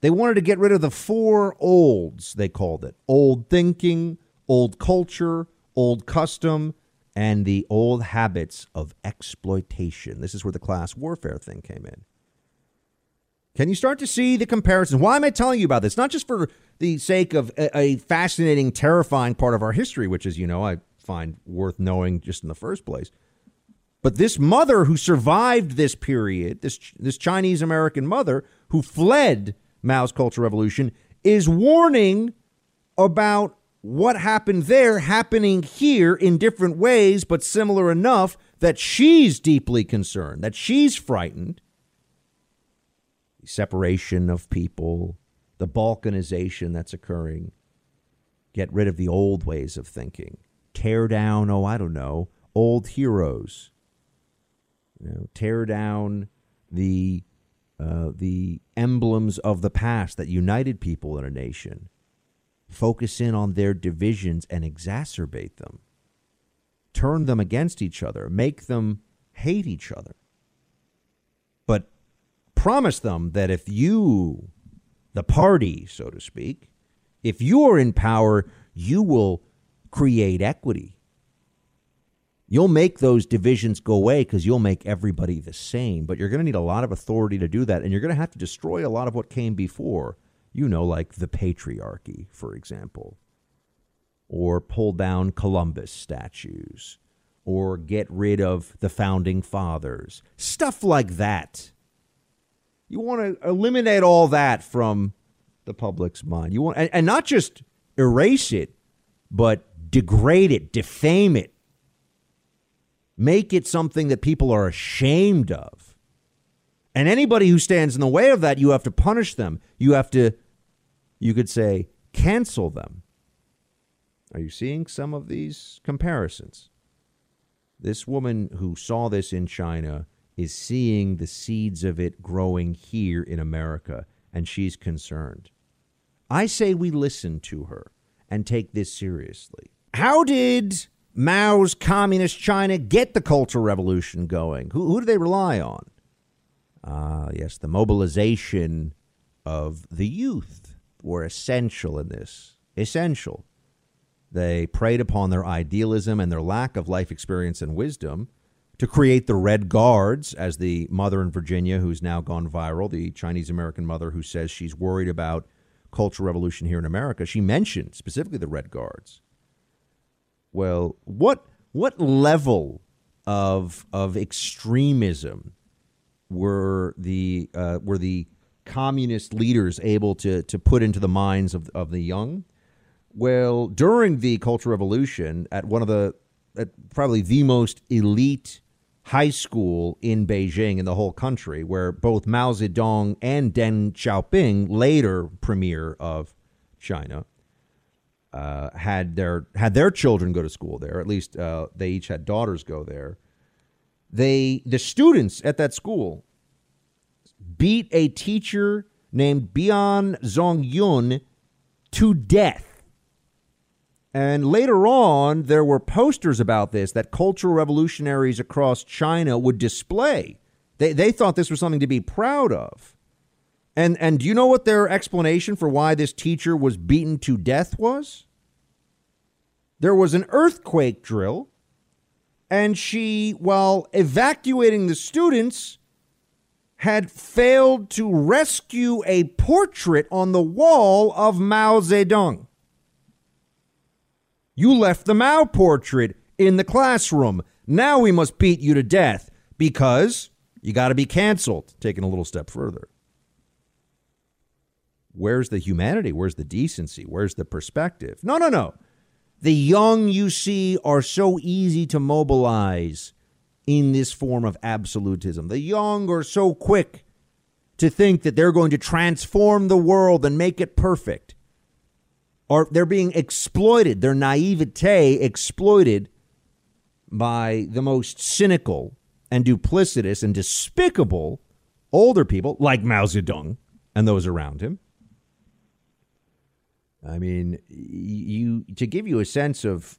They wanted to get rid of the four olds, they called it old thinking, old culture, old custom, and the old habits of exploitation. This is where the class warfare thing came in. Can you start to see the comparison? Why am I telling you about this? Not just for the sake of a, a, fascinating, terrifying part of our history, which, as you know, I find worth knowing just in the first place. But this mother who survived this period, this this Chinese American mother who fled Mao's Cultural Revolution, is warning about what happened there happening here in different ways, but similar enough that she's deeply concerned, that she's frightened separation of people, the balkanization that's occurring. Get rid of the old ways of thinking. Tear down, oh, I don't know, old heroes. You know, tear down the uh, the emblems of the past that united people in a nation. Focus in on their divisions and exacerbate them. Turn them against each other. Make them hate each other promise them that if you, the party, so to speak, if you are in power, you will create equity. You'll make those divisions go away because you'll make everybody the same. But you're going to need a lot of authority to do that. And you're going to have to destroy a lot of what came before, you know, like the patriarchy, for example. or pull down Columbus statues or get rid of the founding fathers. Stuff like that. You want to eliminate all that from the public's mind. You want and, and not just erase it, but degrade it, defame it. Make it something that people are ashamed of. And anybody who stands in the way of that, you have to punish them. You have to, you could say, cancel them. Are you seeing some of these comparisons? This woman who saw this in China is seeing the seeds of it growing here in America, and she's concerned. I say we listen to her and take this seriously. How did Mao's communist China get the Cultural Revolution going? Who, who do they rely on? Ah, uh, yes, the mobilization of the youth were essential in this. Essential. They preyed upon their idealism and their lack of life experience and wisdom to create the Red Guards, as the mother in Virginia, who's now gone viral, the Chinese American mother who says she's worried about cultural revolution here in America. She mentioned specifically the Red Guards. Well, what what level of of extremism were the uh, were the communist leaders able to to put into the minds of of the young? Well, during the Cultural Revolution, at one of the, at probably the most elite high school in Beijing in the whole country, where both Mao Zedong and Deng Xiaoping, later premier of China, uh, had their had their children go to school there. At least uh, they each had daughters go there. They the students at that school beat a teacher named Bian Zhongyun to death and later on, there were posters about this that cultural revolutionaries across China would display. They, they thought this was something to be proud of. And, and do you know what their explanation for why this teacher was beaten to death was? There was an earthquake drill, and she, while evacuating the students, had failed to rescue a portrait on the wall of Mao Zedong. You left the Mao portrait in the classroom. Now we must beat you to death because you got to be canceled. Taking a little step further. Where's the humanity? Where's the decency? Where's the perspective? No, no, no. The young, you see, are so easy to mobilize in this form of absolutism. The young are so quick to think that they're going to transform the world and make it perfect are they're being exploited, their naivete exploited by the most cynical and duplicitous and despicable older people like Mao Zedong and those around him. I mean, you to give you a sense of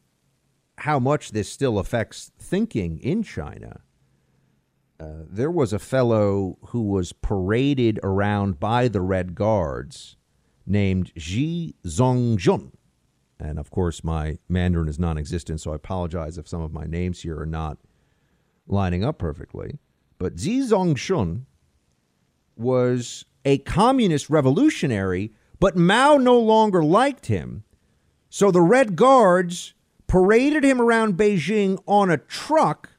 how much this still affects thinking in China. Uh, there was a fellow who was paraded around by the Red Guards named Xi Zhongxun. And of course, my Mandarin is non existent, so I apologize if some of my names here are not lining up perfectly. But Xi Zhongxun was a communist revolutionary, but Mao no longer liked him. So the Red Guards paraded him around Beijing on a truck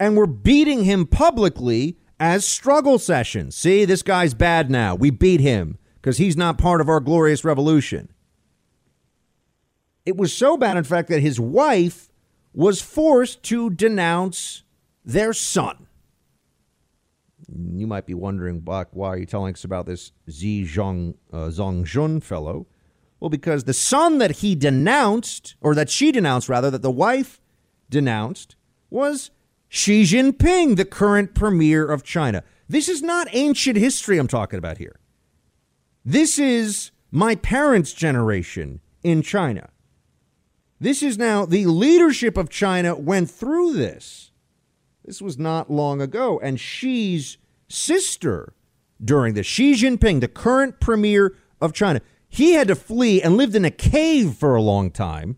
and were beating him publicly as struggle sessions. See, this guy's bad now. We beat him because he's not part of our glorious revolution. It was so bad, in fact, that his wife was forced to denounce their son. You might be wondering, Buck, why are you telling us about this Xi Zhong, uh, fellow? Well, because the son that he denounced, or that she denounced, rather, that the wife denounced, was Xi Jinping, the current premier of China. This is not ancient history I'm talking about here. This is my parents' generation in China. This is now the leadership of China went through this. This was not long ago. And Xi's sister during this, Xi Jinping, the current premier of China, he had to flee and lived in a cave for a long time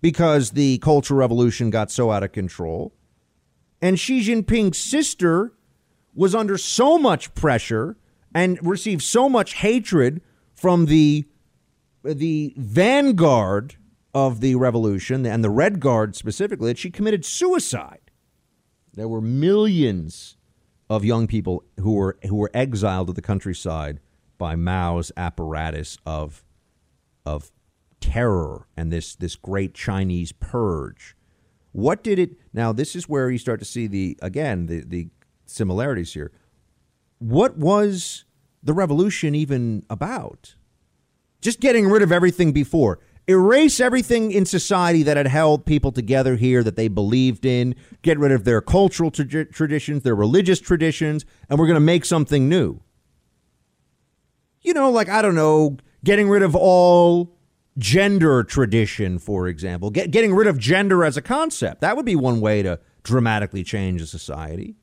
because the Cultural Revolution got so out of control. And Xi Jinping's sister was under so much pressure and received so much hatred from the the vanguard of the revolution and the Red Guard specifically that she committed suicide. There were millions of young people who were who were exiled to the countryside by Mao's apparatus of of terror and this this great Chinese purge. What did it now this is where you start to see the again the, the similarities here. What was the revolution even about? Just getting rid of everything before. Erase everything in society that had held people together here that they believed in, get rid of their cultural tra- traditions, their religious traditions, and we're going to make something new. You know, like, I don't know, getting rid of all gender tradition, for example, Get, getting rid of gender as a concept. That would be one way to dramatically change a society.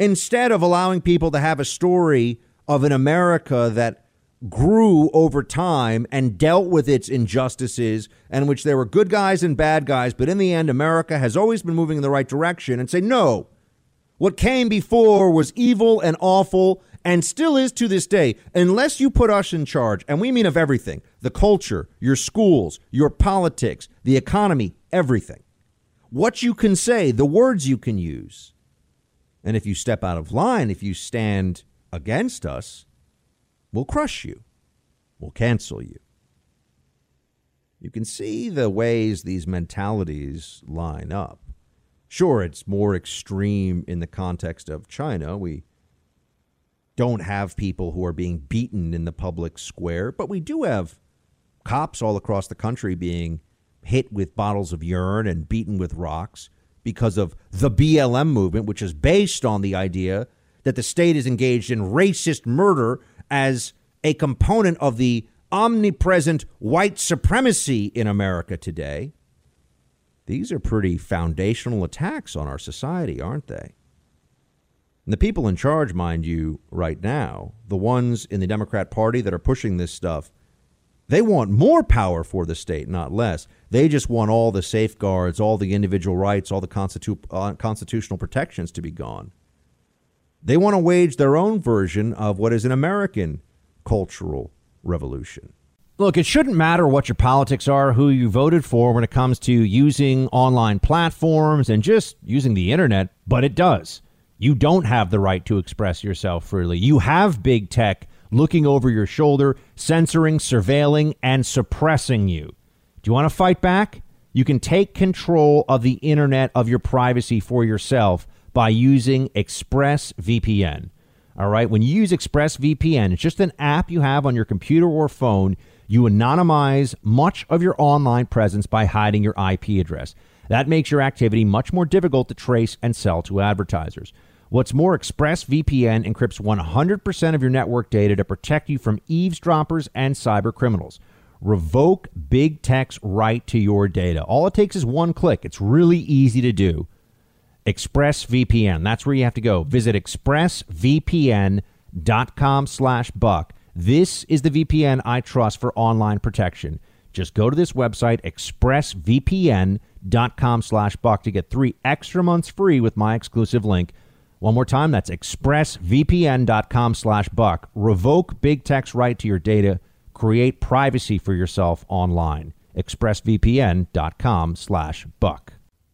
Instead of allowing people to have a story of an America that grew over time and dealt with its injustices and which there were good guys and bad guys, but in the end, America has always been moving in the right direction and say, no, what came before was evil and awful and still is to this day, unless you put us in charge, and we mean of everything the culture, your schools, your politics, the economy, everything. What you can say, the words you can use. And if you step out of line, if you stand against us, we'll crush you, we'll cancel you. You can see the ways these mentalities line up. Sure, it's more extreme in the context of China. We don't have people who are being beaten in the public square, but we do have cops all across the country being hit with bottles of urine and beaten with rocks because of the BLM movement, which is based on the idea that the state is engaged in racist murder as a component of the omnipresent white supremacy in America today. These are pretty foundational attacks on our society, aren't they? And the people in charge, mind you, right now, the ones in the Democrat Party that are pushing this stuff, they want more power for the state, not less. They just want all the safeguards, all the individual rights, all the constitu- uh, constitutional protections to be gone. They want to wage their own version of what is an American cultural revolution. Look, it shouldn't matter what your politics are, who you voted for when it comes to using online platforms and just using the internet, but it does. You don't have the right to express yourself freely. You have big tech looking over your shoulder, censoring, surveilling, and suppressing you. Do you want to fight back? You can take control of the internet, of your privacy for yourself by using ExpressVPN. All right, when you use ExpressVPN, it's just an app you have on your computer or phone. You anonymize much of your online presence by hiding your IP address. That makes your activity much more difficult to trace and sell to advertisers. What's more, ExpressVPN encrypts 100% of your network data to protect you from eavesdroppers and cyber criminals. Revoke big tech's right to your data. All it takes is one click. It's really easy to do. ExpressVPN. That's where you have to go. Visit expressvpn.com slash buck. This is the VPN I trust for online protection. Just go to this website, expressvpn.com slash buck, to get three extra months free with my exclusive link. One more time, that's expressvpn.com slash buck. Revoke big tech's right to your data. Create privacy for yourself online. expressvpn.com slash buck.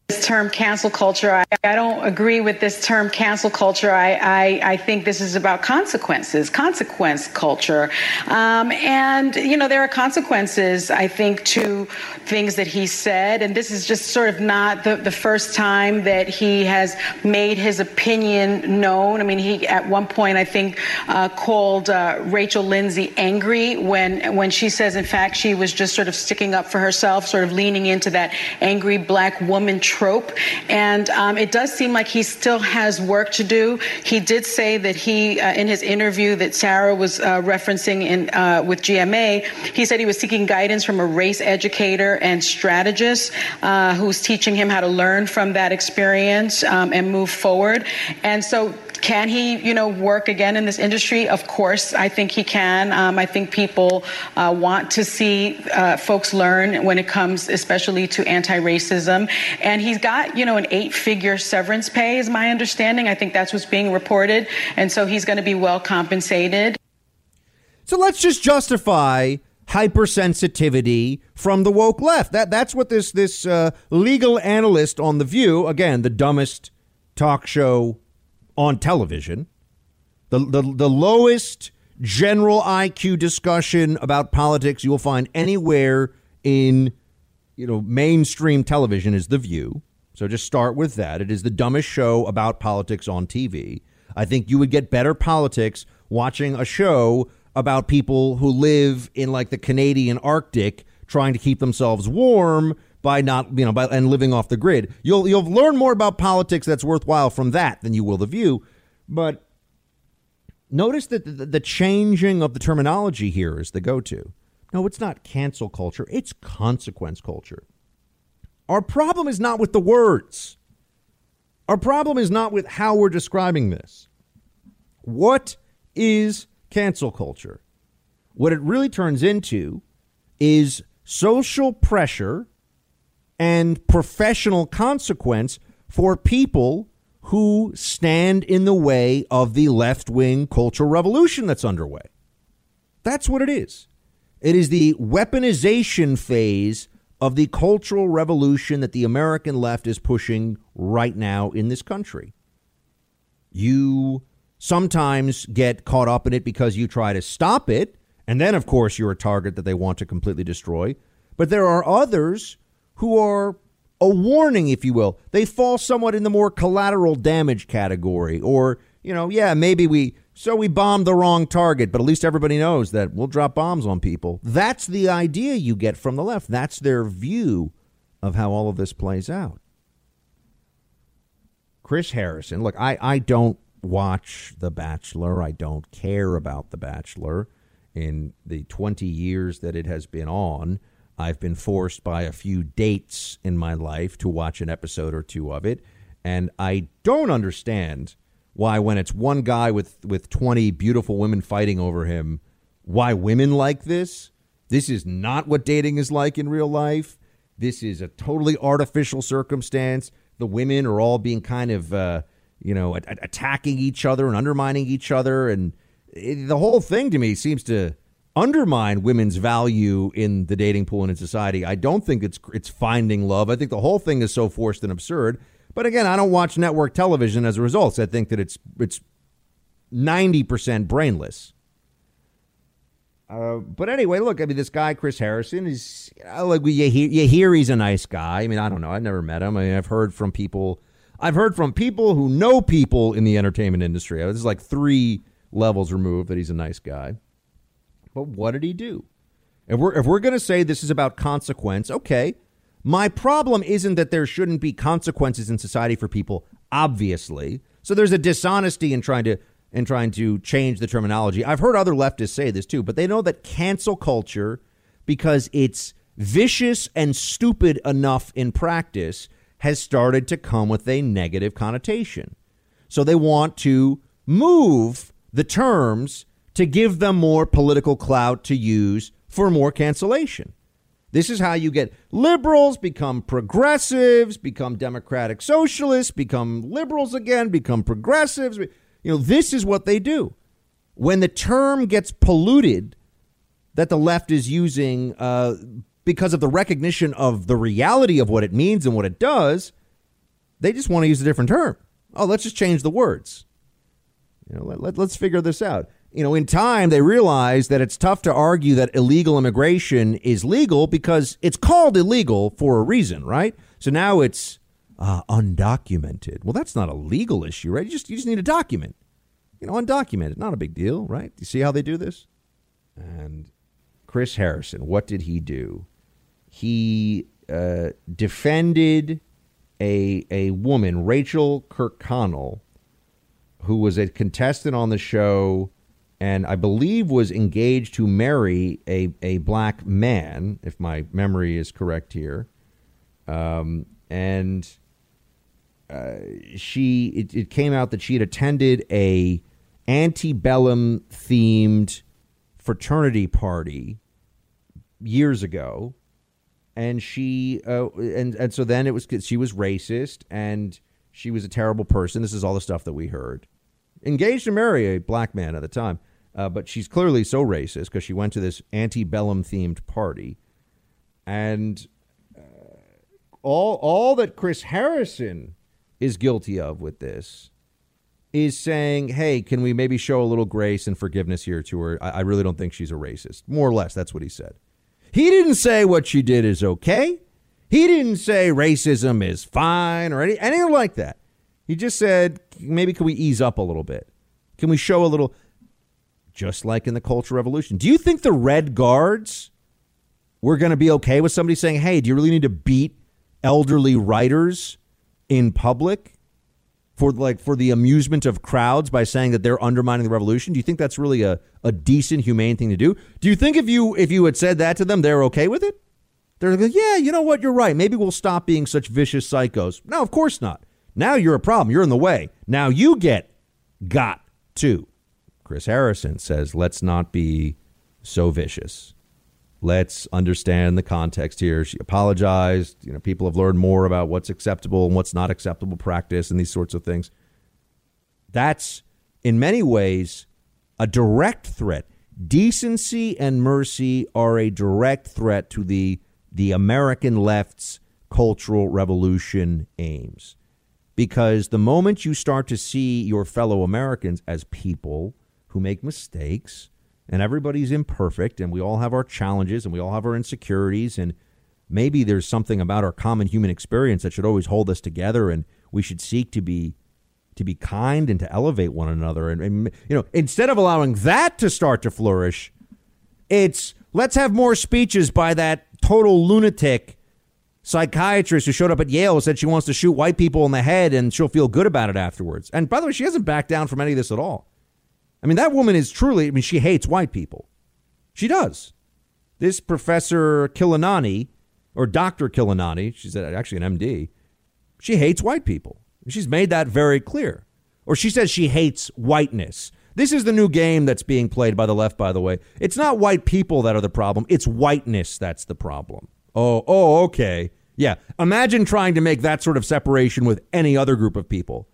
This term cancel culture, I, I, don't agree with this term cancel culture. I, I, I think this is about consequences, consequence culture. Um, and, you know, there are consequences, I think, to things that he said. And this is just sort of not the, the first time that he has made his opinion known. I mean, he, at one point, I think, uh, called uh, Rachel Lindsay angry when, when she says, in fact, she was just sort of sticking up for herself, sort of leaning into that angry black woman trope. And um, it does seem like he still has work to do. He did say that he, uh, in his interview that Sarah was uh, referencing in uh, with GMA, he said he was seeking guidance from a race educator and strategist uh, who's teaching him how to learn from that experience um, and move forward. And so can he, you know, work again in this industry? Of course, I think he can. Um, I think people uh, want to see uh, folks learn when it comes, especially to anti-racism. And he's got, you know, an eight-figure severance pay, is my understanding. I think that's what's being reported, and so he's going to be well compensated.
So let's just justify hypersensitivity from the woke left. That that's what this this uh, legal analyst on the View, again, the dumbest talk show on television, the the, the lowest general IQ discussion about politics you will find anywhere in you know mainstream television is the View. So just start with that. It is the dumbest show about politics on TV. I think you would get better politics watching a show about people who live in like the Canadian Arctic trying to keep themselves warm by not, you know, by, and living off the grid. You'll you'll learn more about politics that's worthwhile from that than you will the view. But notice that the, the changing of the terminology here is the go-to. No, it's not cancel culture, it's consequence culture. Our problem is not with the words. Our problem is not with how we're describing this. What is cancel culture. What it really turns into is social pressure and professional consequence for people who stand in the way of the left wing cultural revolution that's underway. That's what it is. It is the weaponization phase of the cultural revolution that the American left is pushing right now in this country. You sometimes get caught up in it because you try to stop it. And then, of course, you're a target that they want to completely destroy. But there are others who are a warning, if you will. They fall somewhat in the more collateral damage category. Or, you know, yeah, maybe we, so we bombed the wrong target, but at least everybody knows that we'll drop bombs on people. That's the idea you get from the left. That's their view of how all of this plays out. Chris Harrison, look, I, I don't watch The Bachelor. I don't care about The Bachelor. In the 20 years that it has been on, I've been forced by a few dates in my life to watch an episode or two of it. And I don't understand why, when it's one guy with, with 20 beautiful women fighting over him, why women like this. This is not what dating is like in real life. This is a totally artificial circumstance. The women are all being kind of. Uh, you know, a- attacking each other and undermining each other. And it, the whole thing to me seems to undermine women's value in the dating pool and in society. I don't think it's it's finding love. I think the whole thing is so forced and absurd. But again, I don't watch network television as a result. So I think that it's it's ninety percent brainless. Uh, but anyway, look, I mean, this guy Chris Harrison is like you hear, you hear he's a nice guy. I mean, I don't know, I've never met him. I mean, I've heard from people I've heard from people who know people in the entertainment industry. This is like three levels removed that he's a nice guy. But what did he do? If we're if we're going to say this is about consequence, okay. My problem isn't that there shouldn't be consequences in society for people, obviously. So there's a dishonesty in trying to in trying to change the terminology. I've heard other leftists say this too, but they know that cancel culture because it's vicious and stupid enough in practice has started to come with a negative connotation. So they want to move the terms to give them more political clout to use for more cancellation. This is how you get liberals become progressives, become democratic socialists, become liberals again, become progressives. You know, this is what they do. When the term gets polluted that the left is using uh, because of the recognition of the reality of what it means and what it does, they just want to use a different term. Oh, let's just change the words. You know, let, let, let's figure this out. You know, in time, they realize that it's tough to argue that illegal immigration is legal because it's called illegal for a reason, right? So now it's uh, undocumented. Well, that's not a legal issue, right? You just you just need a document. You know, undocumented, not a big deal, right? You see how they do this? And Chris Harrison, what did he do? he uh, defended a a woman, Rachel Kirkconnell, who was a contestant on the show, and I believe was engaged to marry a a black man, if my memory is correct here, um, and. Uh, she it, it came out that she had attended a antebellum themed fraternity party years ago and she uh, and and so then it was she was racist and she was a terrible person. This is all the stuff that we heard. Engaged to marry a black man at the time. Uh, but she's clearly so racist because she went to this antebellum themed party. And uh, all, all that Chris Harrison is guilty of with this is saying, hey, can we maybe show a little grace and forgiveness here to her? I, I really don't think she's a racist. More or less, that's what he said. He didn't say what she did is okay. He didn't say racism is fine or any, anything like that. He just said, maybe can we ease up a little bit? Can we show a little, just like in the Cultural Revolution? Do you think the Red Guards were going to be okay with somebody saying, hey, do you really need to beat elderly writers in public for like for the amusement of crowds by saying that they're undermining the revolution? Do you think that's really a, a decent, humane thing to do? Do you think if you if you had said that to them, they're okay with it? They're like, yeah, you know what? You're right. Maybe we'll stop being such vicious psychos. No, of course not. Now you're a problem. You're in the way. Now you get got to. Chris Harrison says, let's not be so vicious. Let's understand the context here. She apologized. You know, people have learned more about what's acceptable and what's not acceptable practice and these sorts of things. That's in many ways a direct threat. Decency and mercy are a direct threat to the the American left's cultural revolution aims. Because the moment you start to see your fellow Americans as people who make mistakes, and everybody's imperfect, and we all have our challenges, and we all have our insecurities, and maybe there's something about our common human experience that should always hold us together, and we should seek to be to be kind and to elevate one another. And, and you know, instead of allowing that to start to flourish, it's let's have more speeches by that total lunatic psychiatrist who showed up at Yale said she wants to shoot white people in the head and she'll feel good about it afterwards. And by the way, she hasn't backed down from any of this at all. I mean, that woman is truly, I mean, she hates white people. She does. This Professor Khilanani, or Dr. Khilanani, she's actually an MD, she hates white people. She's made that very clear. Or she says she hates whiteness. This is the new game that's being played by the left, by the way. It's not white people that are the problem, it's whiteness that's the problem. Oh, oh, okay. Yeah. Imagine trying to make that sort of separation with any other group of people.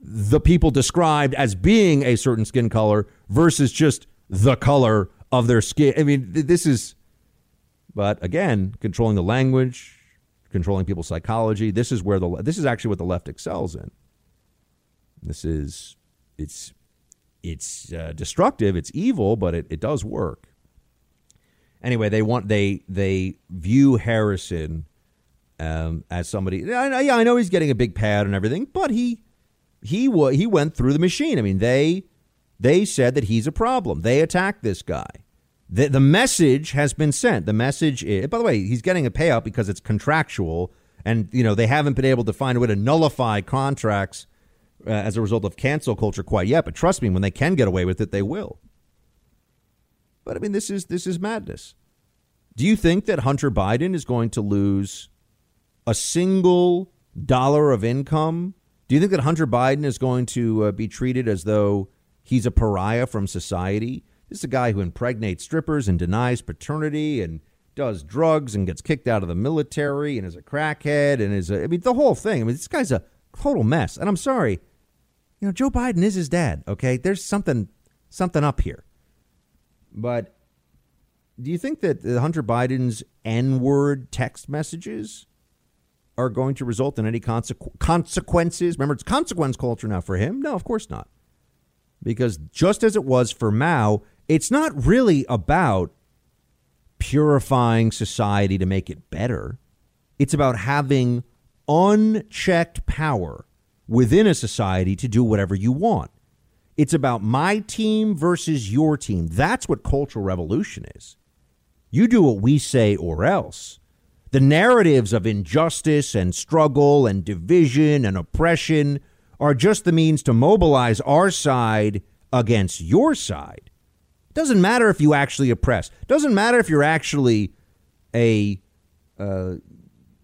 The people described as being a certain skin color versus just the color of their skin. I mean, this is, but again, controlling the language, controlling people's psychology. This is where the, this is actually what the left excels in. This is, it's it's uh, destructive, it's evil, but it, it does work. Anyway, they want they they view Harrison um, as somebody. Yeah, I know he's getting a big pad and everything, but he he he went through the machine. I mean, they they said that he's a problem. They attacked this guy. The, the message has been sent. The message is, by the way, he's getting a payout because it's contractual, and you know they haven't been able to find a way to nullify contracts uh, as a result of cancel culture quite yet, but trust me, when they can get away with it, they will. But I mean, this is this is madness. Do you think that Hunter Biden is going to lose a single dollar of income? Do you think that Hunter Biden is going to uh, be treated as though he's a pariah from society? This is a guy who impregnates strippers and denies paternity and does drugs and gets kicked out of the military and is a crackhead and is a, I mean the whole thing. I mean this guy's a total mess. And I'm sorry, you know, Joe Biden is his dad, okay? There's something something up here. But do you think that Hunter Biden's N-word text messages are going to result in any consequ- consequences? Remember, it's consequence culture now for him. No, of course not. Because just as it was for Mao, it's not really about purifying society to make it better. It's about having unchecked power within a society to do whatever you want. It's about my team versus your team. That's what cultural revolution is. You do what we say or else. The narratives of injustice and struggle and division and oppression are just the means to mobilize our side against your side. It Doesn't matter if you actually oppress. Doesn't matter if you're actually a uh,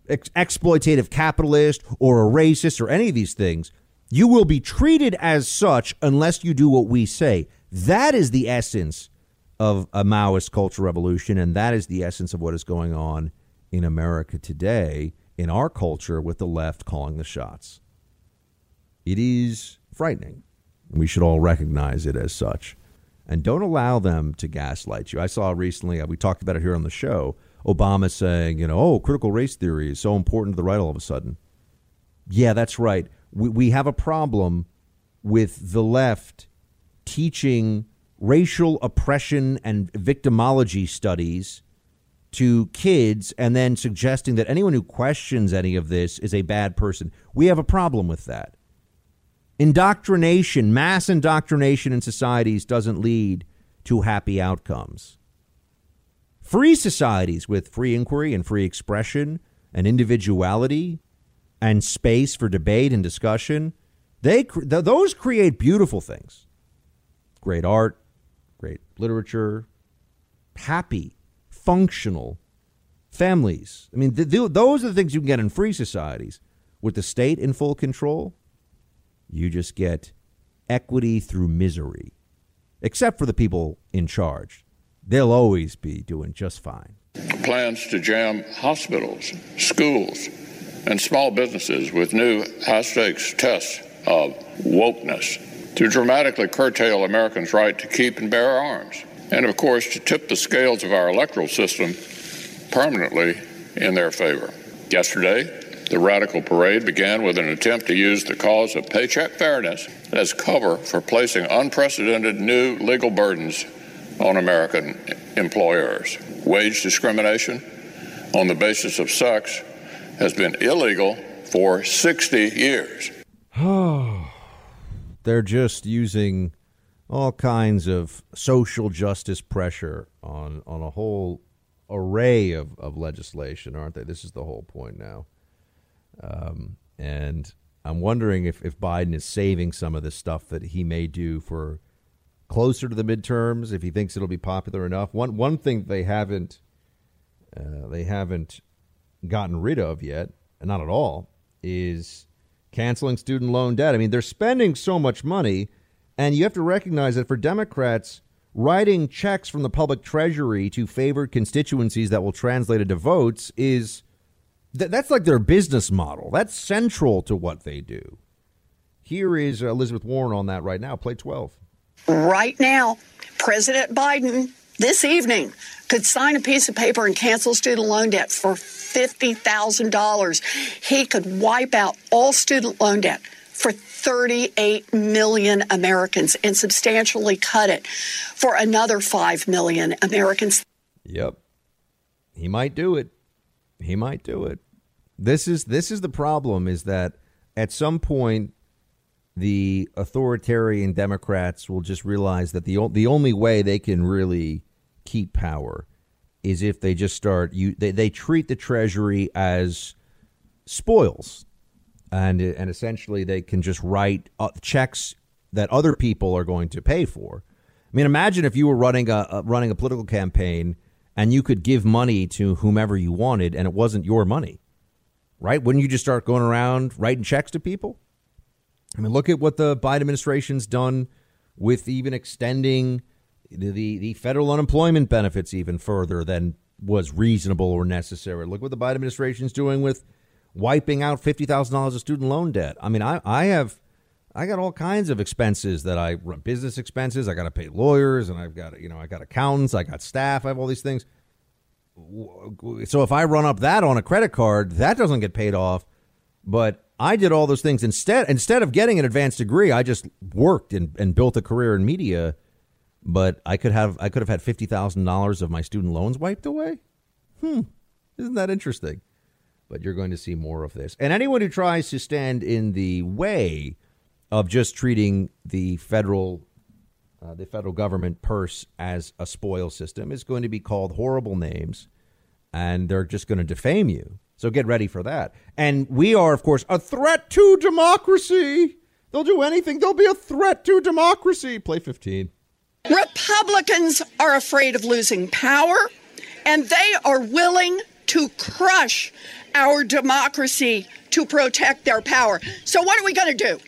ex- exploitative capitalist or a racist or any of these things, you will be treated as such unless you do what we say. That is the essence of a Maoist cultural revolution, and that is the essence of what is going on in America today, in our culture, with the left calling the shots. It is frightening. We should all recognize it as such. and don't allow them to gaslight you. I saw recently, uh, we talked about it here on the show, Obama saying, you know, oh, critical race theory is so important to the right all of a sudden. Yeah, that's right. We, we have a problem with the left teaching racial oppression and victimology studies to kids and then suggesting that anyone who questions any of this is a bad person. We have a problem with that. Indoctrination, mass indoctrination in societies doesn't lead to happy outcomes. Free societies with free inquiry and free expression and individuality and space for debate and discussion, they those create beautiful things. Great art, great literature, happy, functional families. I mean, th- th- those are the things you can get in free societies. With the state in full control, you just get equity through misery, except for the people in charge. They'll always be doing just fine.
Plans to jam hospitals, schools, and small businesses with new high stakes tests of wokeness to dramatically curtail Americans' right to keep and bear arms. And of course, to tip the scales of our electoral system permanently in their favor. Yesterday, the radical parade began with an attempt to use the cause of paycheck fairness as cover for placing unprecedented new legal burdens on American employers. Wage discrimination on the basis of sex has been illegal for 60 years. (sighs)
They're just using all kinds of social justice pressure on, on a whole array of, of legislation, aren't they? This is the whole point now. Um, and I'm wondering if, if Biden is saving some of the stuff that he may do for closer to the midterms, if he thinks it'll be popular enough. One one thing they haven't uh, they haven't gotten rid of yet, not at all, is canceling student loan debt. I mean, they're spending so much money, and you have to recognize that for Democrats, writing checks from the public treasury to favored constituencies that will translate into votes is Th- that's like their business model. That's central to what they do. Here is Elizabeth Warren on that right now. Play 12.
Right now, President Biden this evening could sign a piece of paper and cancel student loan debt for $50,000. He could wipe out all student loan debt 38 million Americans and substantially cut it for another 5 million Americans.
Yep. He might do it. He might do it. This is this is the problem is that at some point the authoritarian Democrats will just realize that the the only way they can really keep power is if they just start you they, they treat the treasury as spoils and and essentially they can just write uh, checks that other people are going to pay for. I mean, imagine if you were running a, a running a political campaign and you could give money to whomever you wanted and it wasn't your money right? Wouldn't you just start going around writing checks to people? I mean, look at what the Biden administration's done with even extending the, the, the federal unemployment benefits even further than was reasonable or necessary. Look what the Biden administration's doing with wiping out fifty thousand dollars of student loan debt. I mean, I I have I got all kinds of expenses that I run business expenses. I got to pay lawyers, and I've got you know I got accountants, I got staff, I have all these things so if I run up that on a credit card, that doesn't get paid off. But I did all those things instead. Instead of getting an advanced degree, I just worked and, and built a career in media. But I could have I could have had fifty thousand dollars of my student loans wiped away. Hmm, isn't that interesting? But you're going to see more of this. And anyone who tries to stand in the way of just treating the federal uh, the federal government purse as a spoil system is going to be called horrible names, and they're just going to defame you. So get ready for that. And we are, of course, a threat to democracy. They'll do anything. They'll be a threat to democracy. Play 15.
Republicans are afraid of losing power, and they are willing to crush our democracy to protect their power. So, what are we going to do?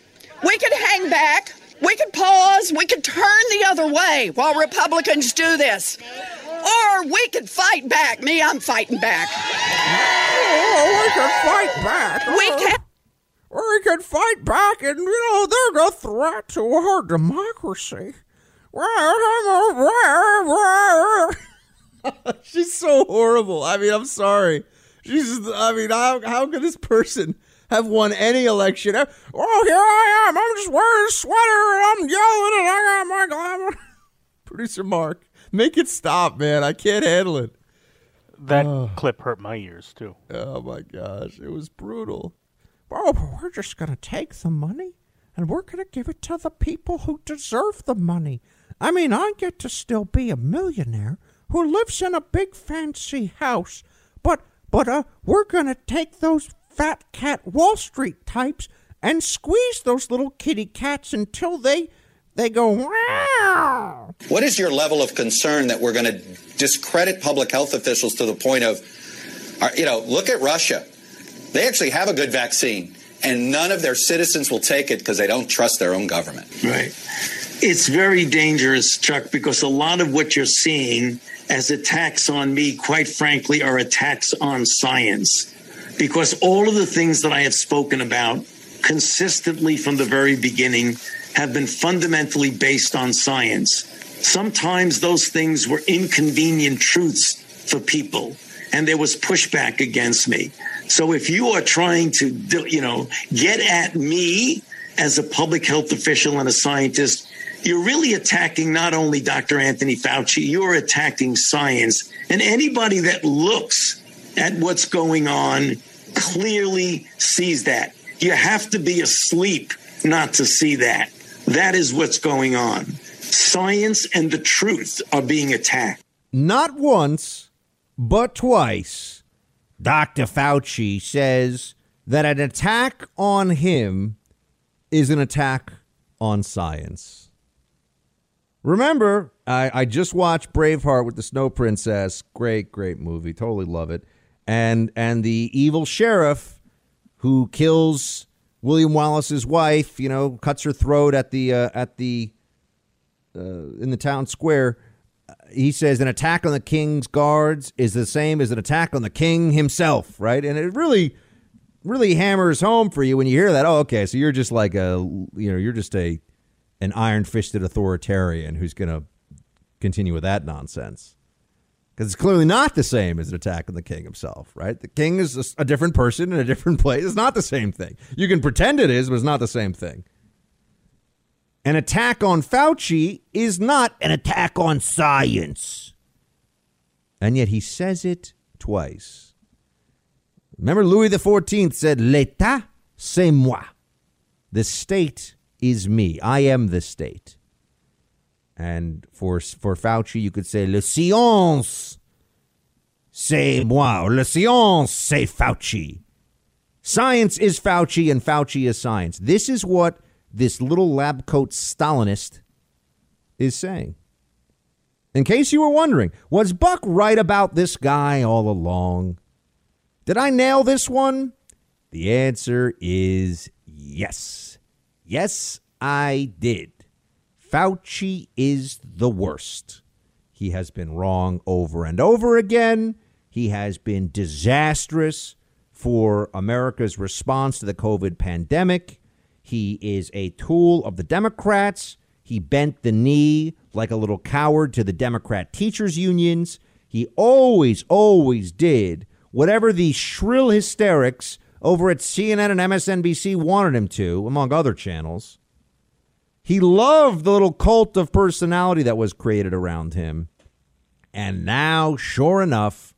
We can hang back we can pause, we can turn the other way while Republicans do this. Or we can fight back. Me, I'm fighting back.
Oh, we can fight back.
We uh-huh. can.
We can fight back, and you know they're a threat to our democracy. (laughs) She's so horrible. I mean, I'm sorry. She's. I mean, how how could this person have won any election? Oh, here I am. I'm just wearing a sweater and I'm yelling and I got my glamour. (laughs) Producer Mark, make it stop, man. I can't handle it.
That oh. clip hurt my ears too.
Oh my gosh, it was brutal. Oh, but we're just gonna take the money and we're gonna give it to the people who deserve the money. I mean, I get to still be a millionaire who lives in a big fancy house, but but uh, we're gonna take those fat cat Wall Street types and squeeze those little kitty cats until they they go wow.
What is your level of concern that we're going to discredit public health officials to the point of, uh, you know, look at Russia. They actually have a good vaccine, and none of their citizens will take it because they don't trust their own government.
Right. It's very dangerous, Chuck, because a lot of what you're seeing as attacks on me, quite frankly, are attacks on science. Because all of the things that I have spoken about consistently from the very beginning have been fundamentally based on science. Sometimes those things were inconvenient truths for people, and there was pushback against me. So if you are trying to, you know, get at me as a public health official and a scientist, you're really attacking not only Dr. Anthony Fauci, you're attacking science. And anybody that looks at what's going on clearly sees that. You have to be asleep not to see that. That is what's going on. Science and the truth are being attacked.
Not once, but twice, Dr. Fauci says that an attack on him is an attack on science. Remember, I, I just watched Braveheart with the Snow Princess. Great, great movie. Totally love it. And and the evil sheriff who kills William Wallace's wife, you know, cuts her throat at the uh, at the uh, in the town square. He says an attack on the king's guards is the same as an attack on the king himself, right? And it really, really hammers home for you when you hear that. Oh, okay, so you're just like a, you know, you're just a an iron fisted authoritarian who's going to continue with that nonsense. Because it's clearly not the same as an attack on the king himself, right? The king is a, a different person in a different (laughs) place. It's not the same thing. You can pretend it is, but it's not the same thing. An attack on Fauci is not an attack on science. And yet he says it twice. Remember, Louis XIV said, L'État, c'est moi. The state is me. I am the state. And for for Fauci, you could say le science, c'est moi. Le science, c'est Fauci. Science is Fauci, and Fauci is science. This is what this little lab coat Stalinist is saying. In case you were wondering, was Buck right about this guy all along? Did I nail this one? The answer is yes. Yes, I did. Fauci is the worst. He has been wrong over and over again. He has been disastrous for America's response to the COVID pandemic. He is a tool of the Democrats. He bent the knee like a little coward to the Democrat teachers' unions. He always, always did whatever the shrill hysterics over at CNN and MSNBC wanted him to, among other channels. He loved the little cult of personality that was created around him. And now, sure enough,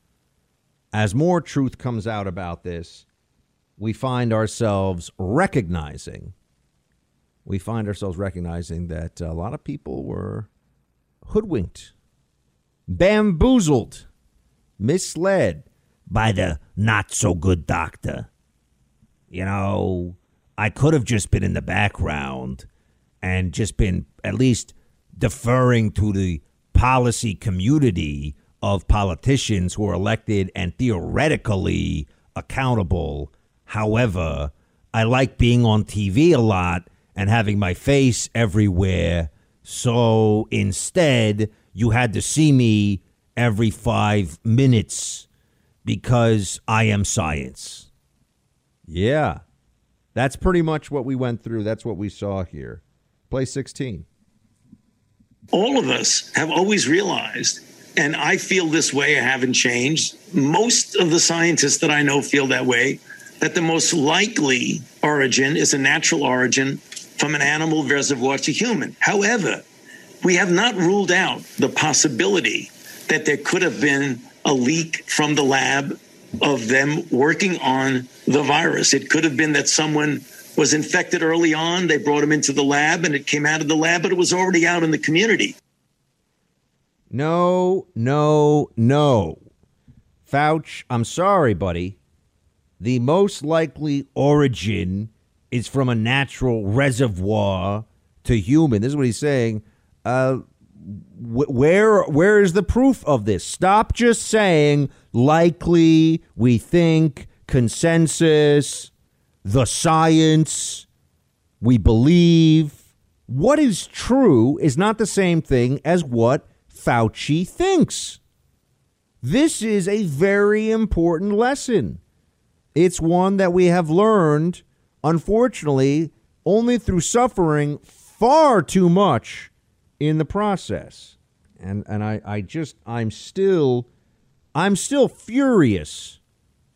as more truth comes out about this, we find ourselves recognizing we find ourselves recognizing that a lot of people were hoodwinked, bamboozled, misled by the not so good doctor you know, I could have just been in the background and just been at least deferring to the policy community of politicians who are elected and theoretically accountable. However, I like being on TV a lot and having my face everywhere. So instead, you had to see me every five minutes because I am science. Yeah. That's pretty much what we went through. That's what we saw here. Play 16.
all of us have always realized, and I feel this way, I haven't changed. Most of the scientists that I know feel that way, that the most likely origin is a natural origin from an animal reservoir to human. However, we have not ruled out the possibility that there could have been a leak from the lab of them working on the virus. It could have been that someone was infected early on. They brought him into the lab and it came out of the lab, but it was already out in the community.
No, no, no. Fauci, I'm sorry, buddy. The most likely origin is from a natural reservoir to human. This is what he's saying. Uh, where where is the proof of this? Stop just saying likely, we think, consensus, the science, we believe. What is true is not the same thing as what Fauci thinks. This is a very important lesson. It's one that we have learned, unfortunately, only through suffering far too much in the process. And and I, I just I'm still I'm still furious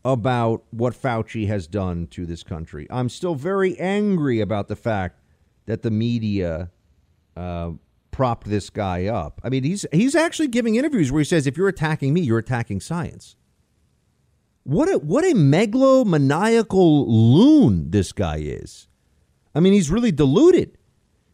about what Fauci has done to this country. I'm still very angry about the fact that the media uh, propped this guy up. I mean, he's he's actually giving interviews where he says, "If you're attacking me, you're attacking science." What a what a megalomaniacal loon this guy is. I mean, he's really deluded.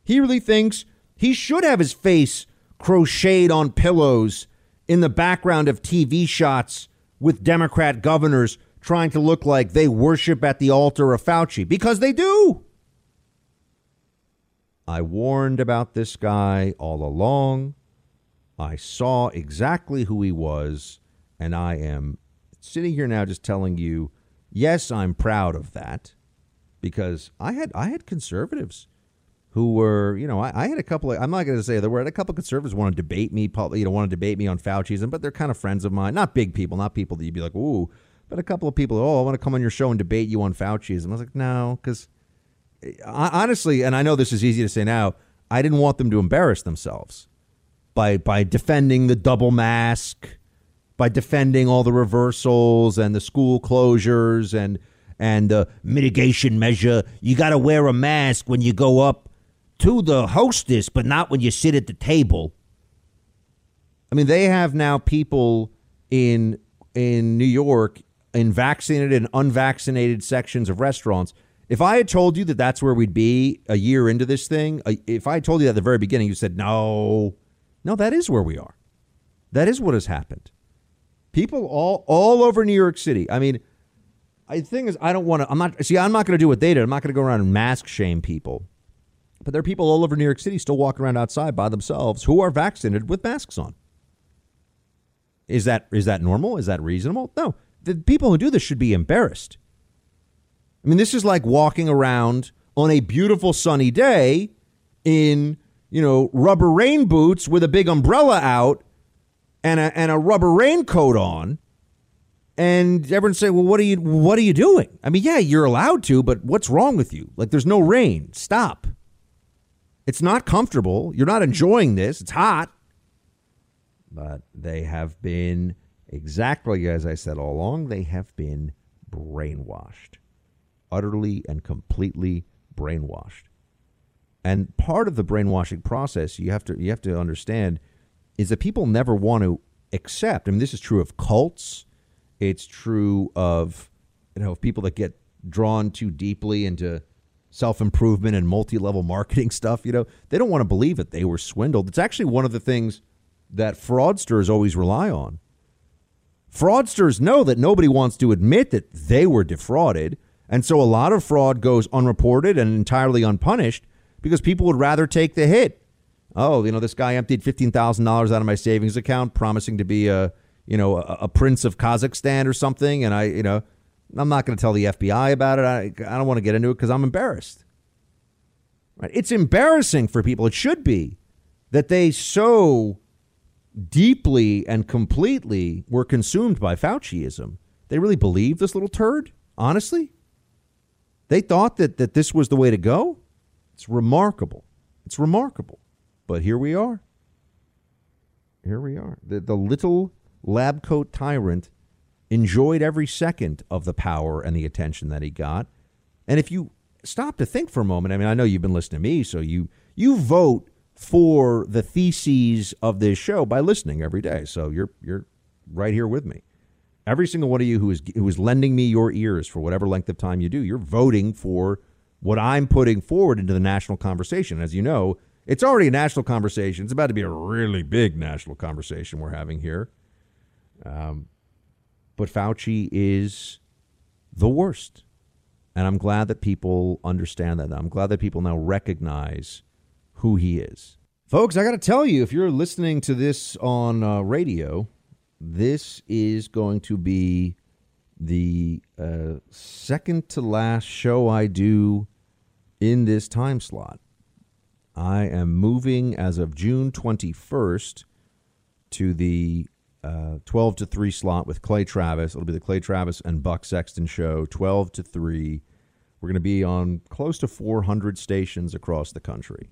He really thinks he should have his face crocheted on pillows in the background of TV shots with Democrat governors trying to look like they worship at the altar of Fauci because they do. I warned about this guy all along. I saw exactly who he was, and I am sitting here now just telling you, yes, I'm proud of that because I had I had conservatives who were, you know, I, I had a couple of, I'm not going to say there were a couple of conservatives want to debate me, you know, want to debate me on Fauciism, but they're kind of friends of mine. Not big people, not people that you'd be like, ooh, but a couple of people, oh, I want to come on your show and debate you on Fauciism. I was like, no, because eh, honestly, and I know this is easy to say now, I didn't want them to embarrass themselves by by defending the double mask, by defending all the reversals and the school closures and and the mitigation measure. You got to wear a mask when you go up to the hostess, but not when you sit at the table. I mean, they have now people in in New York in vaccinated and unvaccinated sections of restaurants. If I had told you that that's where we'd be a year into this thing, if I told you at the very beginning, you said no, no, that is where we are. That is what has happened. People all all over New York City. I mean, I thing is I don't want to. I'm not see. I'm not going to do what they did. I'm not going to go around and mask shame people. But there are people all over New York City still walking around outside by themselves who are vaccinated with masks on. Is that is that normal? Is that reasonable? No. The people who do this should be embarrassed. I mean, this is like walking around on a beautiful sunny day in, you know, rubber rain boots with a big umbrella out and a and a rubber raincoat on. And everyone say, "Well, what are you what are you doing?" I mean, yeah, you're allowed to, but what's wrong with you? Like there's no rain. Stop. It's not comfortable. You're not enjoying this. It's hot. But they have been, exactly as I said all along, they have been brainwashed. Utterly and completely brainwashed. And part of the brainwashing process you have to you have to understand is that people never want to accept. I mean, this is true of cults. It's true of you know of people that get drawn too deeply into self improvement and multi level marketing (laughs) stuff, you know, they don't want to believe that they were swindled. It's actually one of the things that fraudsters always rely on. Fraudsters know that nobody wants to admit that they were defrauded. And so a lot of fraud goes unreported and entirely unpunished because people would rather take the hit. Oh, you know, this guy emptied $15,000 out of my savings account promising to be a, you know, a, a prince of Kazakhstan or something. And I, you know, I'm not going to tell the FBI about it. I, I don't want to get into it because I'm embarrassed. Right? It's embarrassing for people. It should be that they so deeply and completely were consumed by Fauciism. They really believed this little turd. Honestly, they thought that that this was the way to go. It's remarkable. It's remarkable. But here we are. Here we are. The, the little lab coat tyrant enjoyed every second of the power and the attention that he got. And if you stop to think for a moment, I mean, I know you've been listening to me, so you you vote for the theses of this show by listening every day. So you're you're right here with me. Every single one of you who is who is lending me your ears for whatever length of time you do, you're voting for what I'm putting forward into the national conversation. As you know, it's already a national conversation. It's about to be a really big national conversation we're having here. Um, but Fauci is the worst. And I'm glad that people understand that. I'm glad that people now recognize who he is. Folks, I got to tell you, if you're listening to this on uh, radio, this is going to be the uh, second to last show I do in this time slot. I am moving as of June 21st to the uh, 12 to 3 slot with Clay Travis. It'll be the Clay Travis and Buck Sexton show, 12 to 3. We're going to be on close to 400 stations across the country.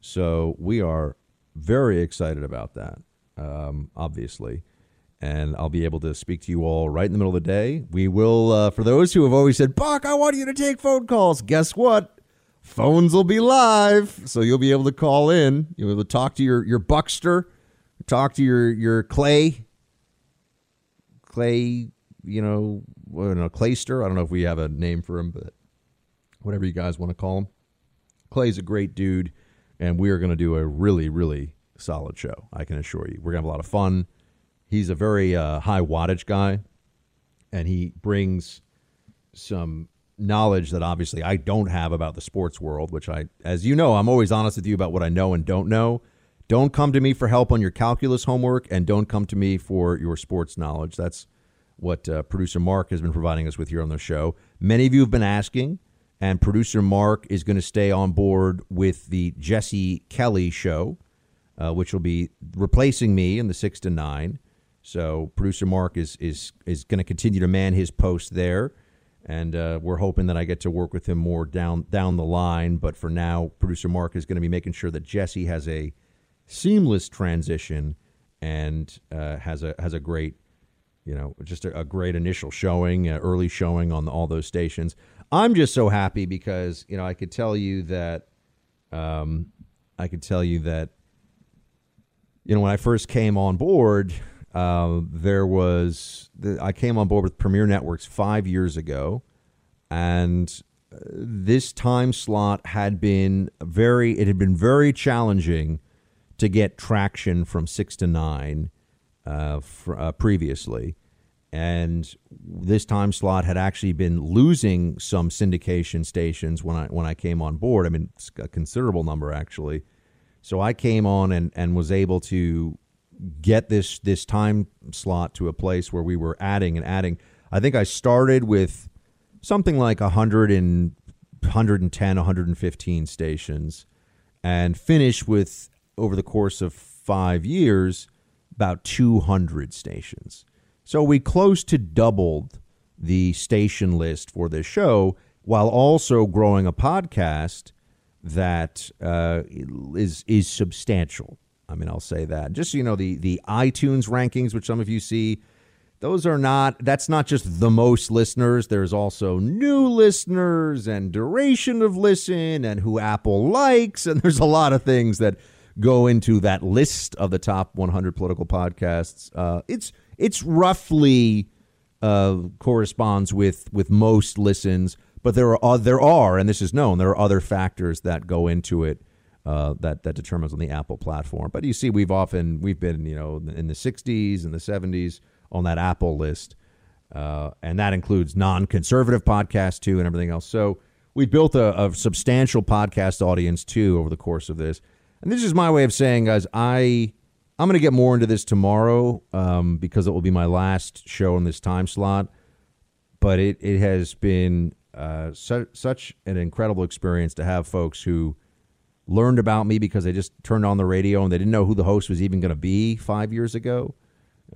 So we are very excited about that, um, obviously. And I'll be able to speak to you all right in the middle of the day. We will, uh, for those who have always said, Buck, I want you to take phone calls. Guess what? Phones will be live. So you'll be able to call in. You'll be able to talk to your, your Buckster, talk to your, your Clay, Clay, you know, know, Clayster. I don't know if we have a name for him, but whatever you guys want to call him. Clay's a great dude and we are going to do a really, really solid show. I can assure you. We're going to have a lot of fun. He's a very uh, high wattage guy, and he brings some knowledge that obviously I don't have about the sports world, which I, as you know, I'm always honest with you about what I know and don't know. Don't come to me for help on your calculus homework, and don't come to me for your sports knowledge. That's what uh, producer Mark has been providing us with here on the show. Many of you have been asking and producer Mark is going to stay on board with the Jesse Kelly show, uh, which will be replacing me in the six to nine. So producer Mark is is is going to continue to man his post there, and uh, we're hoping that I get to work with him more down down the line. But for now, producer Mark is going to be making sure that Jesse has a seamless transition and uh, has a has a great you know, just a, a great initial showing, uh, early showing on the, all those stations. I'm just so happy because you know I could tell you that um, I could tell you that you know when I first came on board, uh, there was the, I came on board with Premier Networks five years ago, and uh, this time slot had been very it had been very challenging to get traction from six to nine uh, fr- uh, previously and this time slot had actually been losing some syndication stations when I when I came on board. I mean, a considerable number actually. So I came on and, and was able to get this this time slot to a place where we were adding and adding. I think I started with something like 100 and 110, 115 stations, and finished with over the course of five years about 200 stations. So we close to doubled the station list for this show while also growing a podcast that uh, is is substantial. I mean, I'll say that. Just so you know, the the iTunes rankings, which some of you see, those are not. That's not just the most listeners. There's also new listeners and duration of listen and who Apple likes, and there's a lot of things that go into that list of the top 100 political podcasts. Uh, it's it's roughly uh, corresponds with with most listens, but there are uh, there are, and this is known, there are other factors that go into it uh, that that determines on the Apple platform. But you see, we've often we've been you know in the 60s and the 70s on that Apple list, uh, and that includes non-conservative podcasts too, and everything else. So we've built a, a substantial podcast audience too over the course of this. And this is my way of saying, guys, I I'm going to get more into this tomorrow um, because it will be my last show in this time slot. But it, it has been uh, su- such an incredible experience to have folks who learned about me because they just turned on the radio and they didn't know who the host was even going to be five years ago,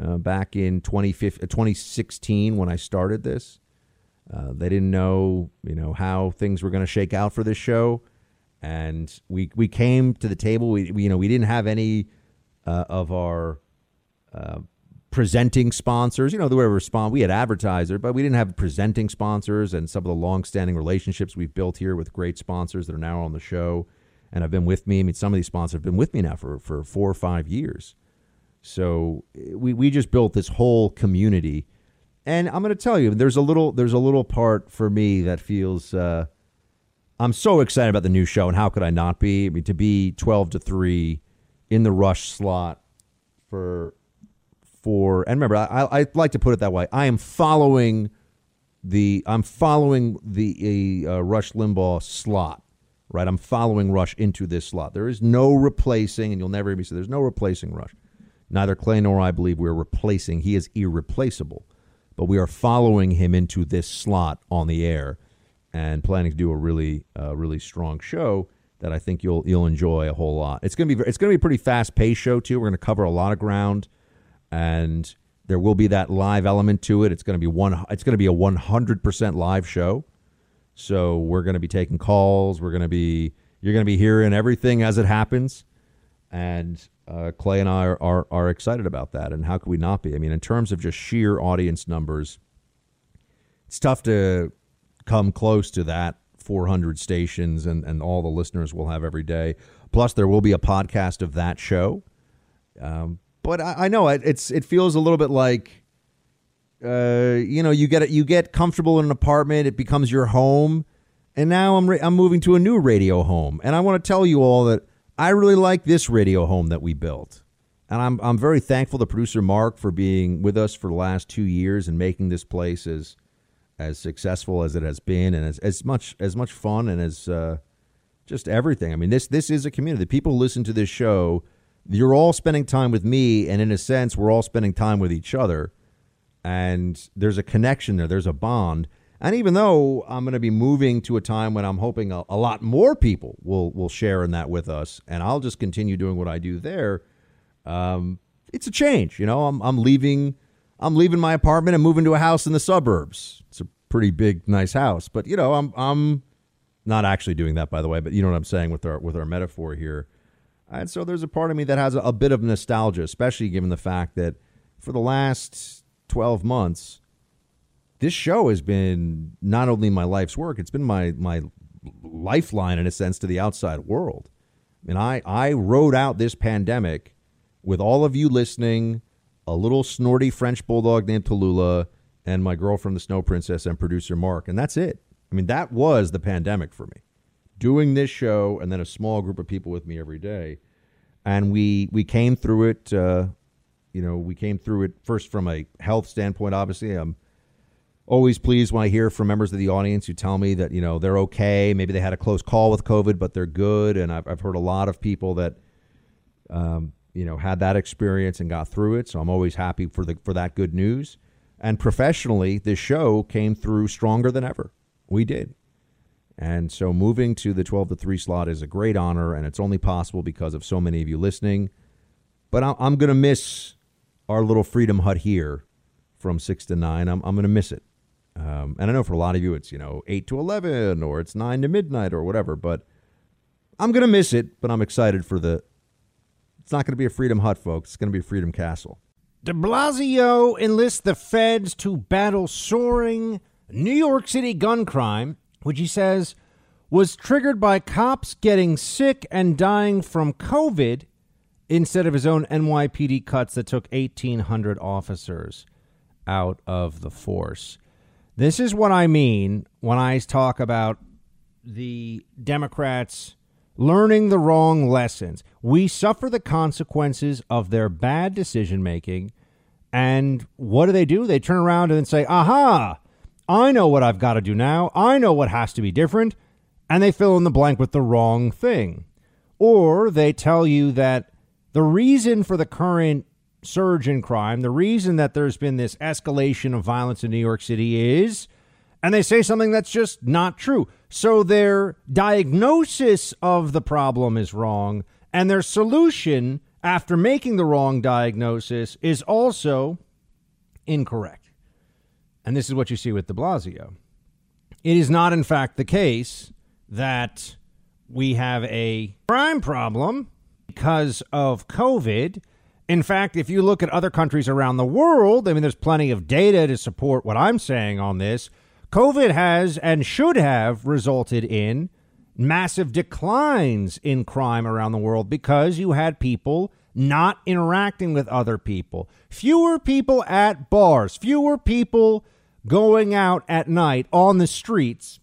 uh, back in 2016 uh, when I started this. Uh, they didn't know, you know, how things were going to shake out for this show, and we we came to the table. We, we you know we didn't have any uh, of our uh, presenting sponsors. You know, the way we respond, we had advertiser, but we didn't have presenting sponsors and some of the long-standing relationships we've built here with great sponsors that are now on the show and have been with me. I mean, some of these sponsors have been with me now for, for four or five years. So we, we just built this whole community. And I'm going to tell you, there's a little there's a little part for me that feels uh, I'm so excited about the new show, and how could I not be? I mean, to be 12 to three in the rush slot for for and remember, I, I like to put it that way. I am following the I'm following the uh, Rush Limbaugh slot, right? I'm following Rush into this slot. There is no replacing, and you'll never hear me say there's no replacing Rush. Neither Clay nor I believe we're replacing. He is irreplaceable, but we are following him into this slot on the air, and planning to do a really, uh, really strong show that I think you'll you'll enjoy a whole lot. It's gonna be it's gonna be a pretty fast paced show too. We're gonna cover a lot of ground and there will be that live element to it. It's to be one. It's to be a 100% live show. So we're to be taking calls. We're to be. You're to be hearing everything as it happens, and uh, Clay and I are, are are excited about that. And how could we not be? I mean, in terms of just sheer audience numbers, it's tough to come close to that 400 stations and and all the listeners we'll have every day. Plus, there will be a podcast of that show. Um, but I, I know it, it's it feels a little bit like uh, you know you get you get comfortable in an apartment, it becomes your home, and now I'm re- I'm moving to a new radio home, and I want to tell you all that I really like this radio home that we built. And I'm I'm very thankful to producer Mark for being with us for the last two years and making this place as as successful as it has been and as, as much as much fun and as uh, just everything. I mean this this is a community. The people listen to this show you're all spending time with me, and in a sense, we're all spending time with each other. And there's a connection there, there's a bond. And even though I'm going to be moving to a time when I'm hoping a, a, lot more people will will share in that with us, and I'll just continue doing what I do there. Um, it's a change, you know. I'm I'm leaving I'm leaving my apartment and moving to a house in the suburbs. It's a pretty big, nice house, but you know, I'm I'm not actually doing that, by the way. But you know what I'm saying with our with our metaphor here. And so there's a part of me that has a, a bit of nostalgia, especially given the fact that for the last 12 months, this show has been not only my life's work, it's been my, my lifeline in a sense to the outside world. I mean, I, I rode out this pandemic with all of you listening, a little snorty French bulldog named Tallulah, and my girlfriend, the Snow Princess, and producer Mark. And that's it. I mean, that was the pandemic for me doing this show and then a small group of people with me every day. And we we came through it. Uh, you know, we came through it first from a health standpoint. Obviously, I'm always pleased when I hear from members of the audience who tell me that you know they're okay. Maybe they had a close call with COVID, but they're good. And I've I've heard a lot of people that. Um, you know, had that experience and got through it. So I'm always happy for the for that good news. And professionally, this show came through stronger than ever. We did. And so moving to the 12 to 3 slot is a great honor, and it's only possible because of so many of you listening. But I'm going to miss our little Freedom Hut here from 6 to 9. I'm, I'm going to miss it. Um, and I know for a lot of you, it's, you know, 8 to 11 or it's 9 to midnight or whatever, but I'm going to miss it. But I'm excited for the. It's not going to be a Freedom Hut, folks. It's going to be a Freedom Castle.
De Blasio enlists the feds to battle soaring New York City gun crime which he says was triggered by cops getting sick and dying from COVID instead of his own NYPD cuts that took 1,800 officers out of the force. This is what I mean when I talk about the Democrats learning the wrong lessons. We suffer the consequences of their bad decision making. And what do they do? They turn around and say, aha, I know what I've got to do now. I know what has to be different. And they fill in the blank with the wrong thing. Or they tell you that the reason for the current surge in crime, the reason that there's been this escalation of violence in New York City is, and they say something that's just not true. So their diagnosis of the problem is wrong, and their solution after making the wrong diagnosis is also incorrect. And this is what you see with de Blasio. It is not, in fact, the case that we have a crime problem because of COVID
In fact, if you look at other countries around the world, I mean, there's plenty of data to support what I'm saying on this. COVID has and should have resulted in massive declines in crime around the world because you had people not interacting with other people, fewer people at bars, fewer people going out at night on the streets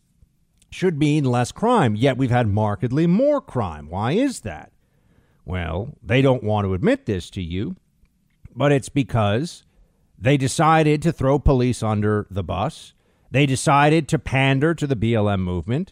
should mean less crime. Yet we've had markedly more crime. Why is that? Well, they don't want to admit this to you, but it's because they decided to throw police under the bus. They decided to pander to the BLM movement.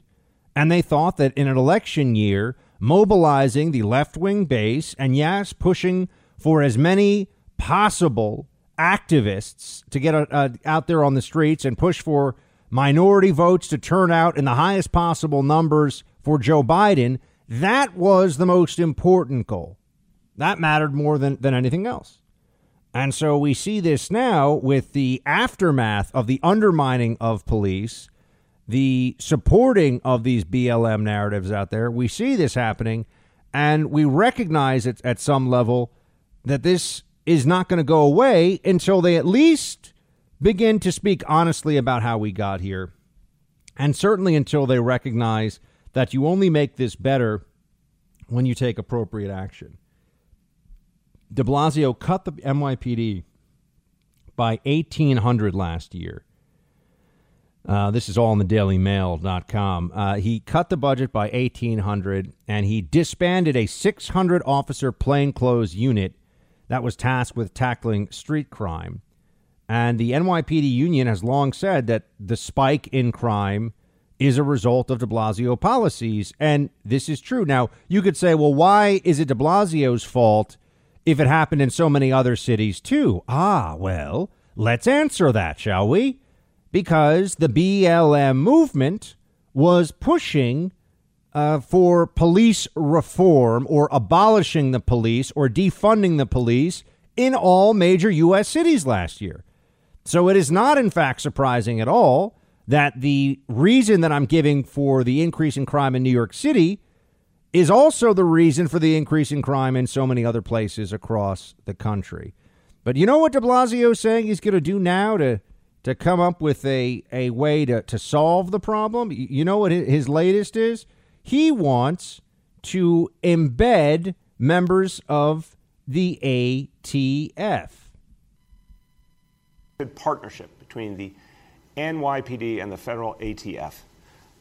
And they thought that in an election year, mobilizing the left wing base and, yes, pushing for as many possible activists to get uh, out there on the streets and push for minority votes to turn out in the highest possible numbers for Joe Biden, that was the most important goal. That mattered more than, than anything else. And so we see this now with the aftermath of the undermining of police, the supporting of these BLM narratives out there. We see this happening, and we recognize it at some level that this is not going to go away until they at least begin to speak honestly about how we got here. And certainly until they recognize that you only make this better when you take appropriate action. De Blasio cut the NYPD by 1,800 last year. Uh, this is all in the dailymail.com. Uh, he cut the budget by 1,800 and he disbanded a 600 officer plainclothes unit that was tasked with tackling street crime. And the NYPD union has long said that the spike in crime is a result of de Blasio policies. And this is true. Now, you could say, well, why is it de Blasio's fault if it happened in so many other cities too? Ah, well, let's answer that, shall we? Because the BLM movement was pushing uh, for police reform or abolishing the police or defunding the police in all major U.S. cities last year. So it is not, in fact, surprising at all that the reason that I'm giving for the increase in crime in New York City is also the reason for the increase in crime in so many other places across the country. But you know what de Blasio is saying he's going to do now to to come up with a, a way to, to solve the problem? You know what his latest is? He wants to embed members of the ATF Good
partnership between the NYPD and the federal ATF.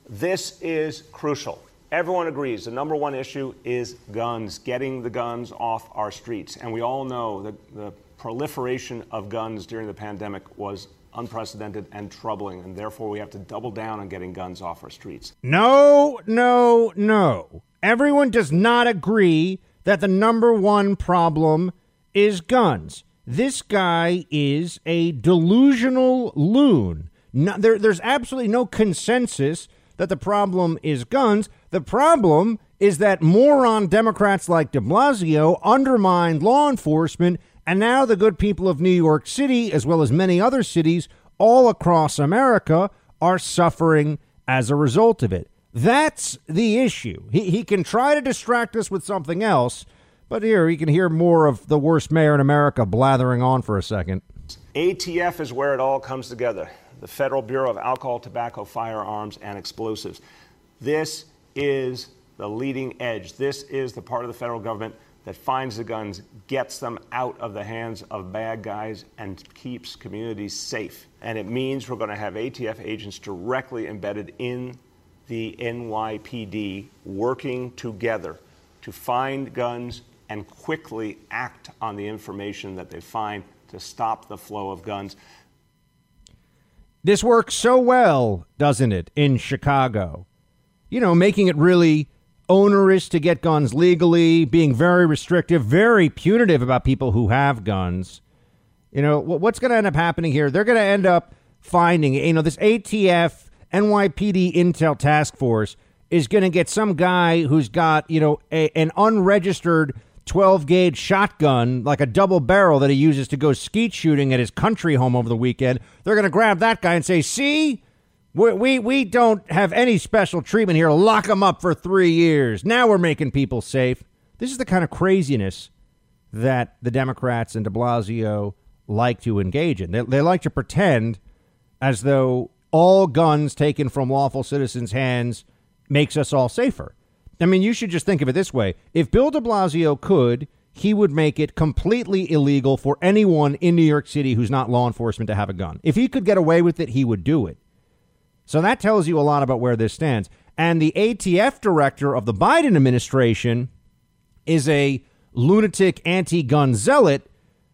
This is crucial. Everyone agrees the number one issue is guns, getting the guns off our streets. And we all know that the proliferation of guns during the pandemic was unprecedented and troubling, and therefore we have to double down on getting guns off our streets.
No, no, no. Everyone does not agree that the number one problem is guns. This guy is a delusional loon. No, there, there's absolutely no consensus that the problem is guns. The problem is that moron Democrats like de Blasio undermined law enforcement, and now the good people of New York City, as well as many other cities all across America, are suffering as a result of it. That's the issue. He, he can try to distract us with something else, but here, you can hear more of the worst mayor in America blathering on for a second.
ATF is where it all comes together the Federal Bureau of Alcohol, Tobacco, Firearms, and Explosives. This is the leading edge. This is the part of the federal government that finds the guns, gets them out of the hands of bad guys, and keeps communities safe. And it means we're going to have ATF agents directly embedded in the NYPD working together to find guns and quickly act on the information that they find to stop the flow of guns.
This works so well, doesn't it, in Chicago? You know, making it really onerous to get guns legally, being very restrictive, very punitive about people who have guns. You know, what's going to end up happening here? They're going to end up finding, you know, this ATF NYPD Intel task force is going to get some guy who's got, you know, a, an unregistered 12 gauge shotgun, like a double barrel that he uses to go skeet shooting at his country home over the weekend. They're going to grab that guy and say, see, we, we, we don't have any special treatment here. Lock him up for three years. Now we're making people safe. This is the kind of craziness that the Democrats and de Blasio like to engage in. They, they like to pretend as though all guns taken from lawful citizens' hands makes us all safer. I mean, you should just think of it this way. If Bill de Blasio could, he would make it completely illegal for anyone in New York City who's not law enforcement to have a gun. If he could get away with it, he would do it. So that tells you a lot about where this stands. And the ATF director of the Biden administration is a lunatic anti gun zealot,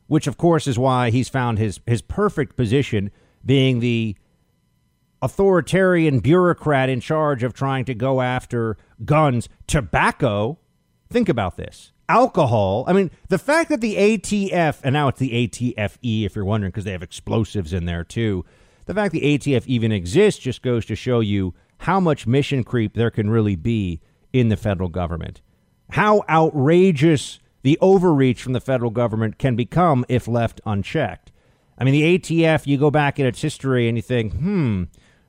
which, of course, is why he's found his, his perfect position being the authoritarian bureaucrat in charge of trying to go after guns, tobacco. Think about this alcohol. I mean, the fact that the ATF, and now it's the ATFE, if you're wondering, because they have explosives in there too. The fact the ATF even exists just goes to show you how much mission creep there can really be in the federal government. How outrageous the overreach from the federal government can become if left unchecked. I mean, the ATF, you go back in its history and you think, hmm,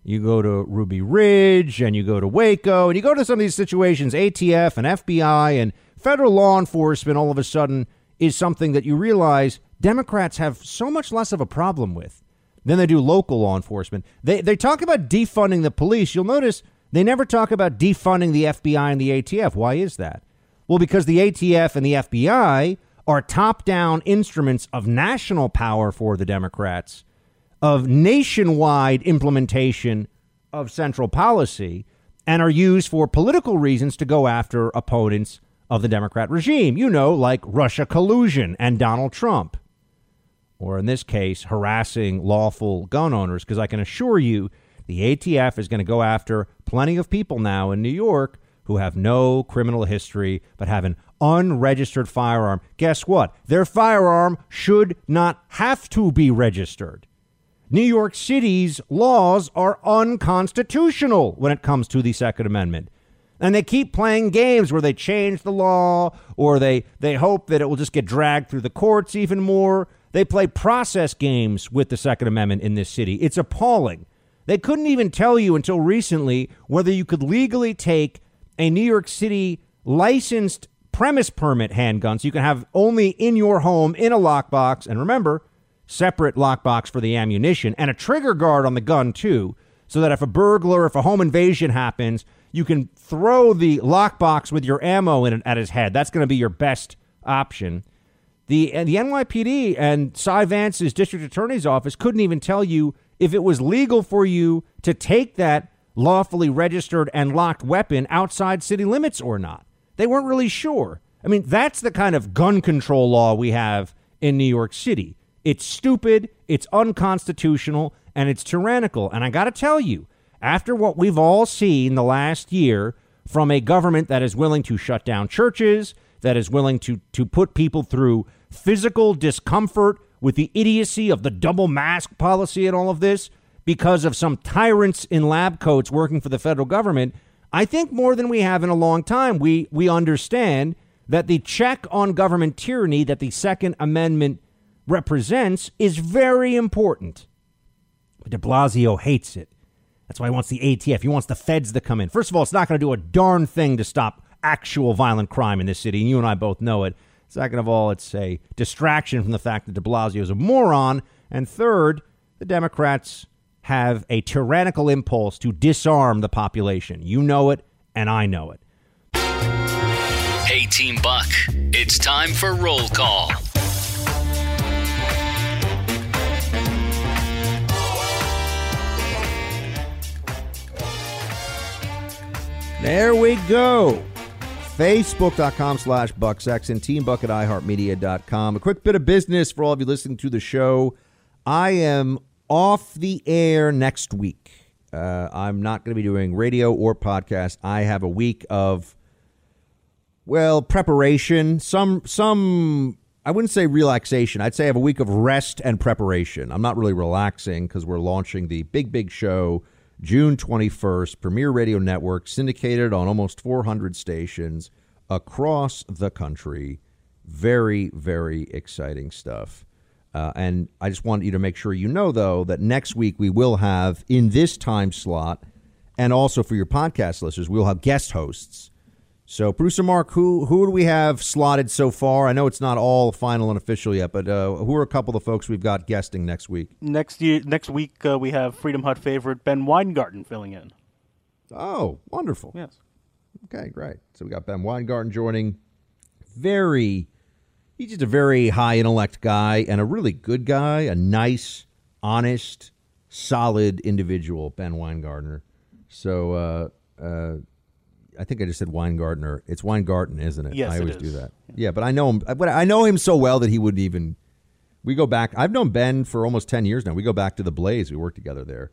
you go to Ruby Ridge and you go to Waco and you go to some of these situations, ATF and FBI and federal law enforcement all of a sudden is something that you realize Democrats have so much less of a problem with than they do local law enforcement. They, they talk about defunding the police. You'll notice they never talk about defunding the FBI and the ATF. Why is that? Well, because the ATF and the FBI are top down instruments of national power for the Democrats of nationwide implementation of central policy and are used for political reasons to go after opponents of the Democrat regime. You know, like Russia collusion and Donald Trump. Or in this case, harassing lawful gun owners, because I can assure you the ATF is going to go after plenty of people now in New York who have no criminal history but have an unregistered firearm. Guess what? Their firearm should not have to be registered. New York City's laws are unconstitutional when it comes to the Second Amendment. And they keep playing games where they change the law or they, they hope that it will just get dragged through the courts even more. They play process games with the Second Amendment in this city. It's appalling. They couldn't even tell you until recently whether you could legally take a New York City licensed premise permit handgun so you can have only in your home in a lockbox. And remember, separate lockbox for the ammunition and a trigger guard on the gun, too, so that if a burglar, if a home invasion happens, you can throw the lockbox with your ammo in it at his head. That's going to be your best option. The, uh, the NYPD and Cy Vance's district attorney's office couldn't even tell you if it was legal for you to take that lawfully registered and locked weapon outside city limits or not. They weren't really sure. I mean, that's the kind of gun control law we have in New York City. It's stupid, it's unconstitutional, and it's tyrannical. And I got to tell you, after what we've all seen the last year from a government that is willing to shut down churches, that is willing to, to put people through physical discomfort with the idiocy of the double mask policy and all of this because of some tyrants in lab coats working for the federal government, I think more than we have in a long time, we, we understand that the check on government tyranny that the Second Amendment represents is very important. But de Blasio hates it. That's why he wants the ATF. He wants the feds to come in. First of all, it's not going to do a darn thing to stop actual violent crime in this city, and you and I both know it. Second of all, it's a distraction from the fact that de Blasio is a moron. And third, the Democrats have a tyrannical impulse to disarm the population. You know it, and I know it.
Hey, Team Buck, it's time for roll call.
There we go. Facebook.com slash Buck Sexton, Team Buck at iHeartMedia.com. A quick bit of business for all of you listening to the show. I am off the air next week. Uh, I'm not going to be doing radio or podcast. I have a week of, well, preparation. Some, some, I wouldn't say relaxation. I'd say I have a week of rest and preparation. I'm not really relaxing because we're launching the big, big show June 21st, Premiere Radio Network, syndicated on almost 400 stations across the country. Very, very exciting stuff. Uh, and I just want you to make sure you know, though, that next week we will have in this time slot, and also for your podcast listeners, we'll have guest hosts. So, producer Mark, who who do we have slotted so far? I know it's not all final and official yet, but uh, who are a couple of the folks we've got guesting next week?
Next year, next week uh, we have Freedom Hut favorite Ben Weingarten filling in.
Oh, wonderful!
Yes.
Okay, great. So we got Ben Weingarten joining. Very, he's just a very high intellect guy and a really good guy, a nice, honest, solid individual. Ben Weingartner. So. Uh, uh, I think I just said Weingartner. It's Weingarten, isn't it?
Yes,
I always do that. Yeah, but I know him. But I know him so well that he wouldn't even. We go back. I've known Ben for almost ten years now. We go back to the Blaze. We worked together there.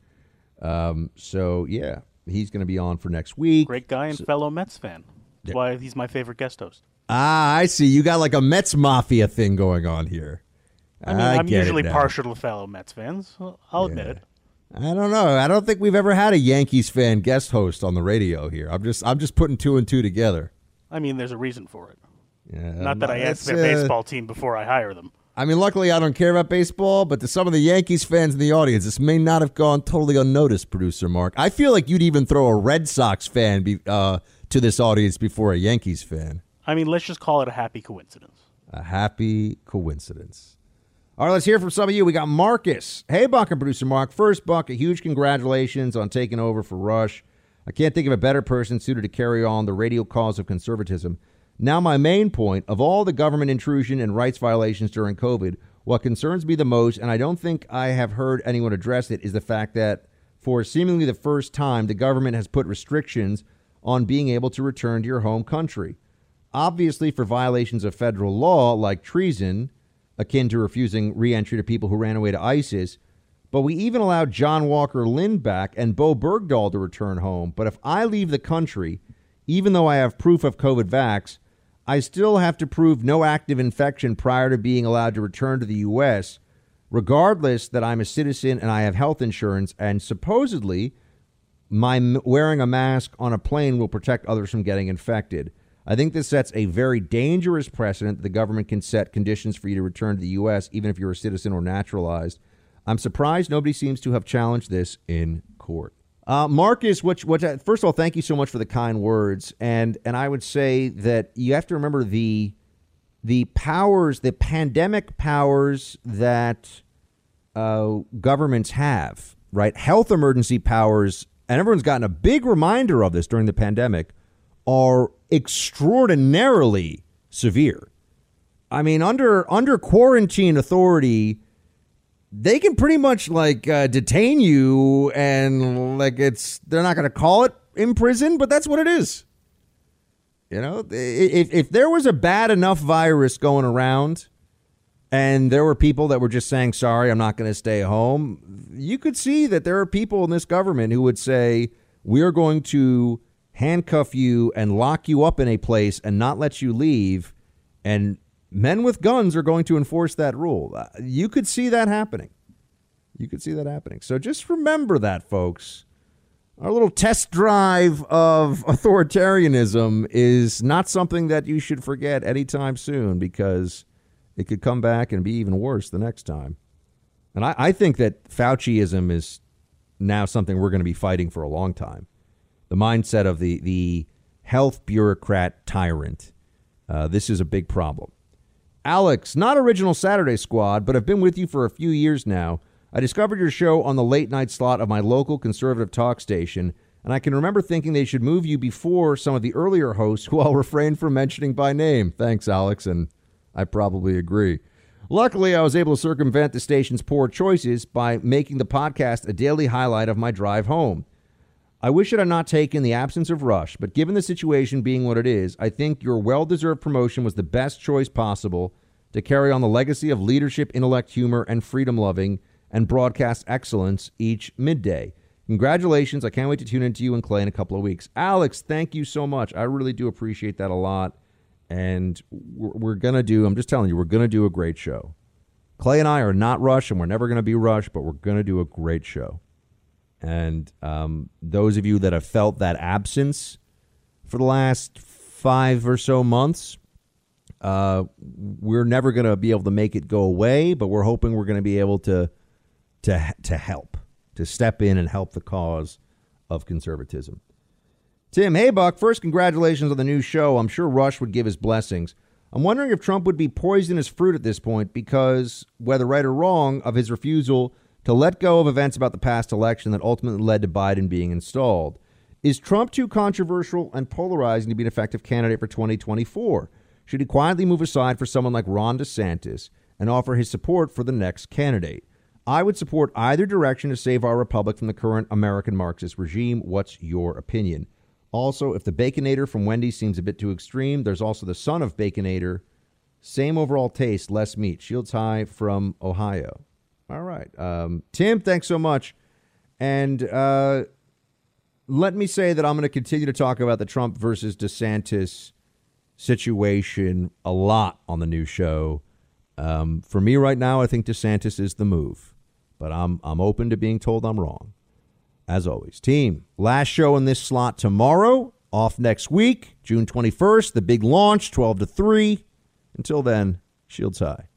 Um, so yeah, he's going to be on for next week.
Great guy and fellow Mets fan. That's why he's my favorite guest host.
Ah, I see. You got like a Mets mafia thing going on here.
I mean, I'm usually partial to fellow Mets fans. I'll I'll admit it.
I don't know. I don't think we've ever had a Yankees fan guest host on the radio here. I'm just I'm just putting two and two together.
I mean, there's a reason for it.
Yeah,
Not that I ask their
uh,
baseball team before I hire them.
I mean, luckily I don't care about baseball, but to some of the Yankees fans in the audience, this may not have gone totally unnoticed, producer Mark. I feel like you'd even throw a Red Sox fan be, uh, to this audience before a Yankees fan.
I mean, let's just call it a happy coincidence.
A happy coincidence. All right, let's hear from some of you. We got Marcus. Hey, Buck and producer Mark. First, Buck, a huge congratulations on taking over for Rush. I can't think of a better person suited to carry on the radio cause of conservatism. Now, my main point of all the government intrusion and rights violations during COVID, what concerns me the most, and I don't think I have heard anyone address it, is the fact that for seemingly the first time, the government has put restrictions on being able to return to your home country. Obviously, for violations of federal law like treason, akin to refusing reentry to people who ran away to ISIS. But we even allowed John Walker Lindh back and Bo Bergdahl to return home. But if I leave the country, even though I have proof of COVID vax, I still have to prove no active infection prior to being allowed to return to the U.S., regardless that I'm a citizen and I have health insurance. And supposedly, my wearing a mask on a plane will protect others from getting infected. I think this sets a very dangerous precedent that the government can set conditions for you to return to the U.S., even if you're a citizen or naturalized. I'm surprised nobody seems to have challenged this in court. Uh, Marcus, which, which, first of all, thank you so much for the kind words, and and I would say that you have to remember the the powers, the pandemic powers that uh, governments have, right? Health emergency powers, and everyone's gotten a big reminder of this during the pandemic, are extraordinarily severe. I mean, under under quarantine authority, they can pretty much like uh, detain you, and like it's they're not going to call it in prison, but that's what it is. You know, if if there was a bad enough virus going around, and there were people that were just saying, "Sorry, I'm not going to stay home," you could see that there are people in this government who would say, "We are going to." Handcuff you and lock you up in a place and not let you leave. And men with guns are going to enforce that rule. Uh, You could see that happening. You could see that happening. So just remember that, folks. Our little test drive of (laughs) authoritarianism is not something that you should forget anytime soon because it could come back and be even worse the next time. And I, I think that Fauciism is now something we're going to be fighting for a long time the mindset of the the health bureaucrat tyrant. Uh, this is a big problem. Alex, not original Saturday Squad, but I've been with you for a few years now. I discovered your show on the late night slot of my local conservative talk station, and I can remember thinking they should move you before some of the earlier hosts who I'll refrain from mentioning by name. Thanks, Alex, and I probably agree. Luckily, I was able to circumvent the station's poor choices by making the podcast a daily highlight of my drive home. I wish it had not taken the absence of Rush, but given the situation being what it is, I think your well deserved promotion was the best choice possible to carry on the legacy of leadership, intellect, humor, and freedom loving and broadcast excellence each midday. Congratulations. I can't wait to tune into you and Clay in a couple of weeks. Alex, thank you so much. I really do appreciate that a lot. And we're, we're going to do, I'm just telling you, we're going to do a great show. Clay and I are not Rush, and we're never going to be Rush, but we're going to do a great show. And um, those of you that have felt that absence for the last five or so months, uh, we're never going to be able to make it go away, but we're hoping we're going to be able to to to help, to step in and help the cause of conservatism. Tim, hey Buck, first congratulations on the new show. I'm sure Rush would give his blessings. I'm wondering if Trump would be poisonous fruit at this point because, whether right or wrong, of his refusal to let go of events about the past election that ultimately led to Biden being installed. Is Trump too controversial and polarizing to be an effective candidate for 2024? Should he quietly move aside for someone like Ron DeSantis and offer his support for the next candidate? I would support either direction to save our republic from the current American Marxist regime. What's your opinion? Also, if the Baconator from Wendy's seems a bit too extreme, there's also the son of Baconator. Same overall taste, less meat. Shields High from Ohio. All right. Um, Tim, thanks so much. And uh, let me say that I'm going to continue to talk about the Trump versus DeSantis situation a lot on the new show. Um, for me right now, I think DeSantis is the move, but I'm I'm open to being told I'm wrong. As always, team. Last show in this slot tomorrow. Off next week, June 21st. The big launch, 12 to 3. Until then, shields high.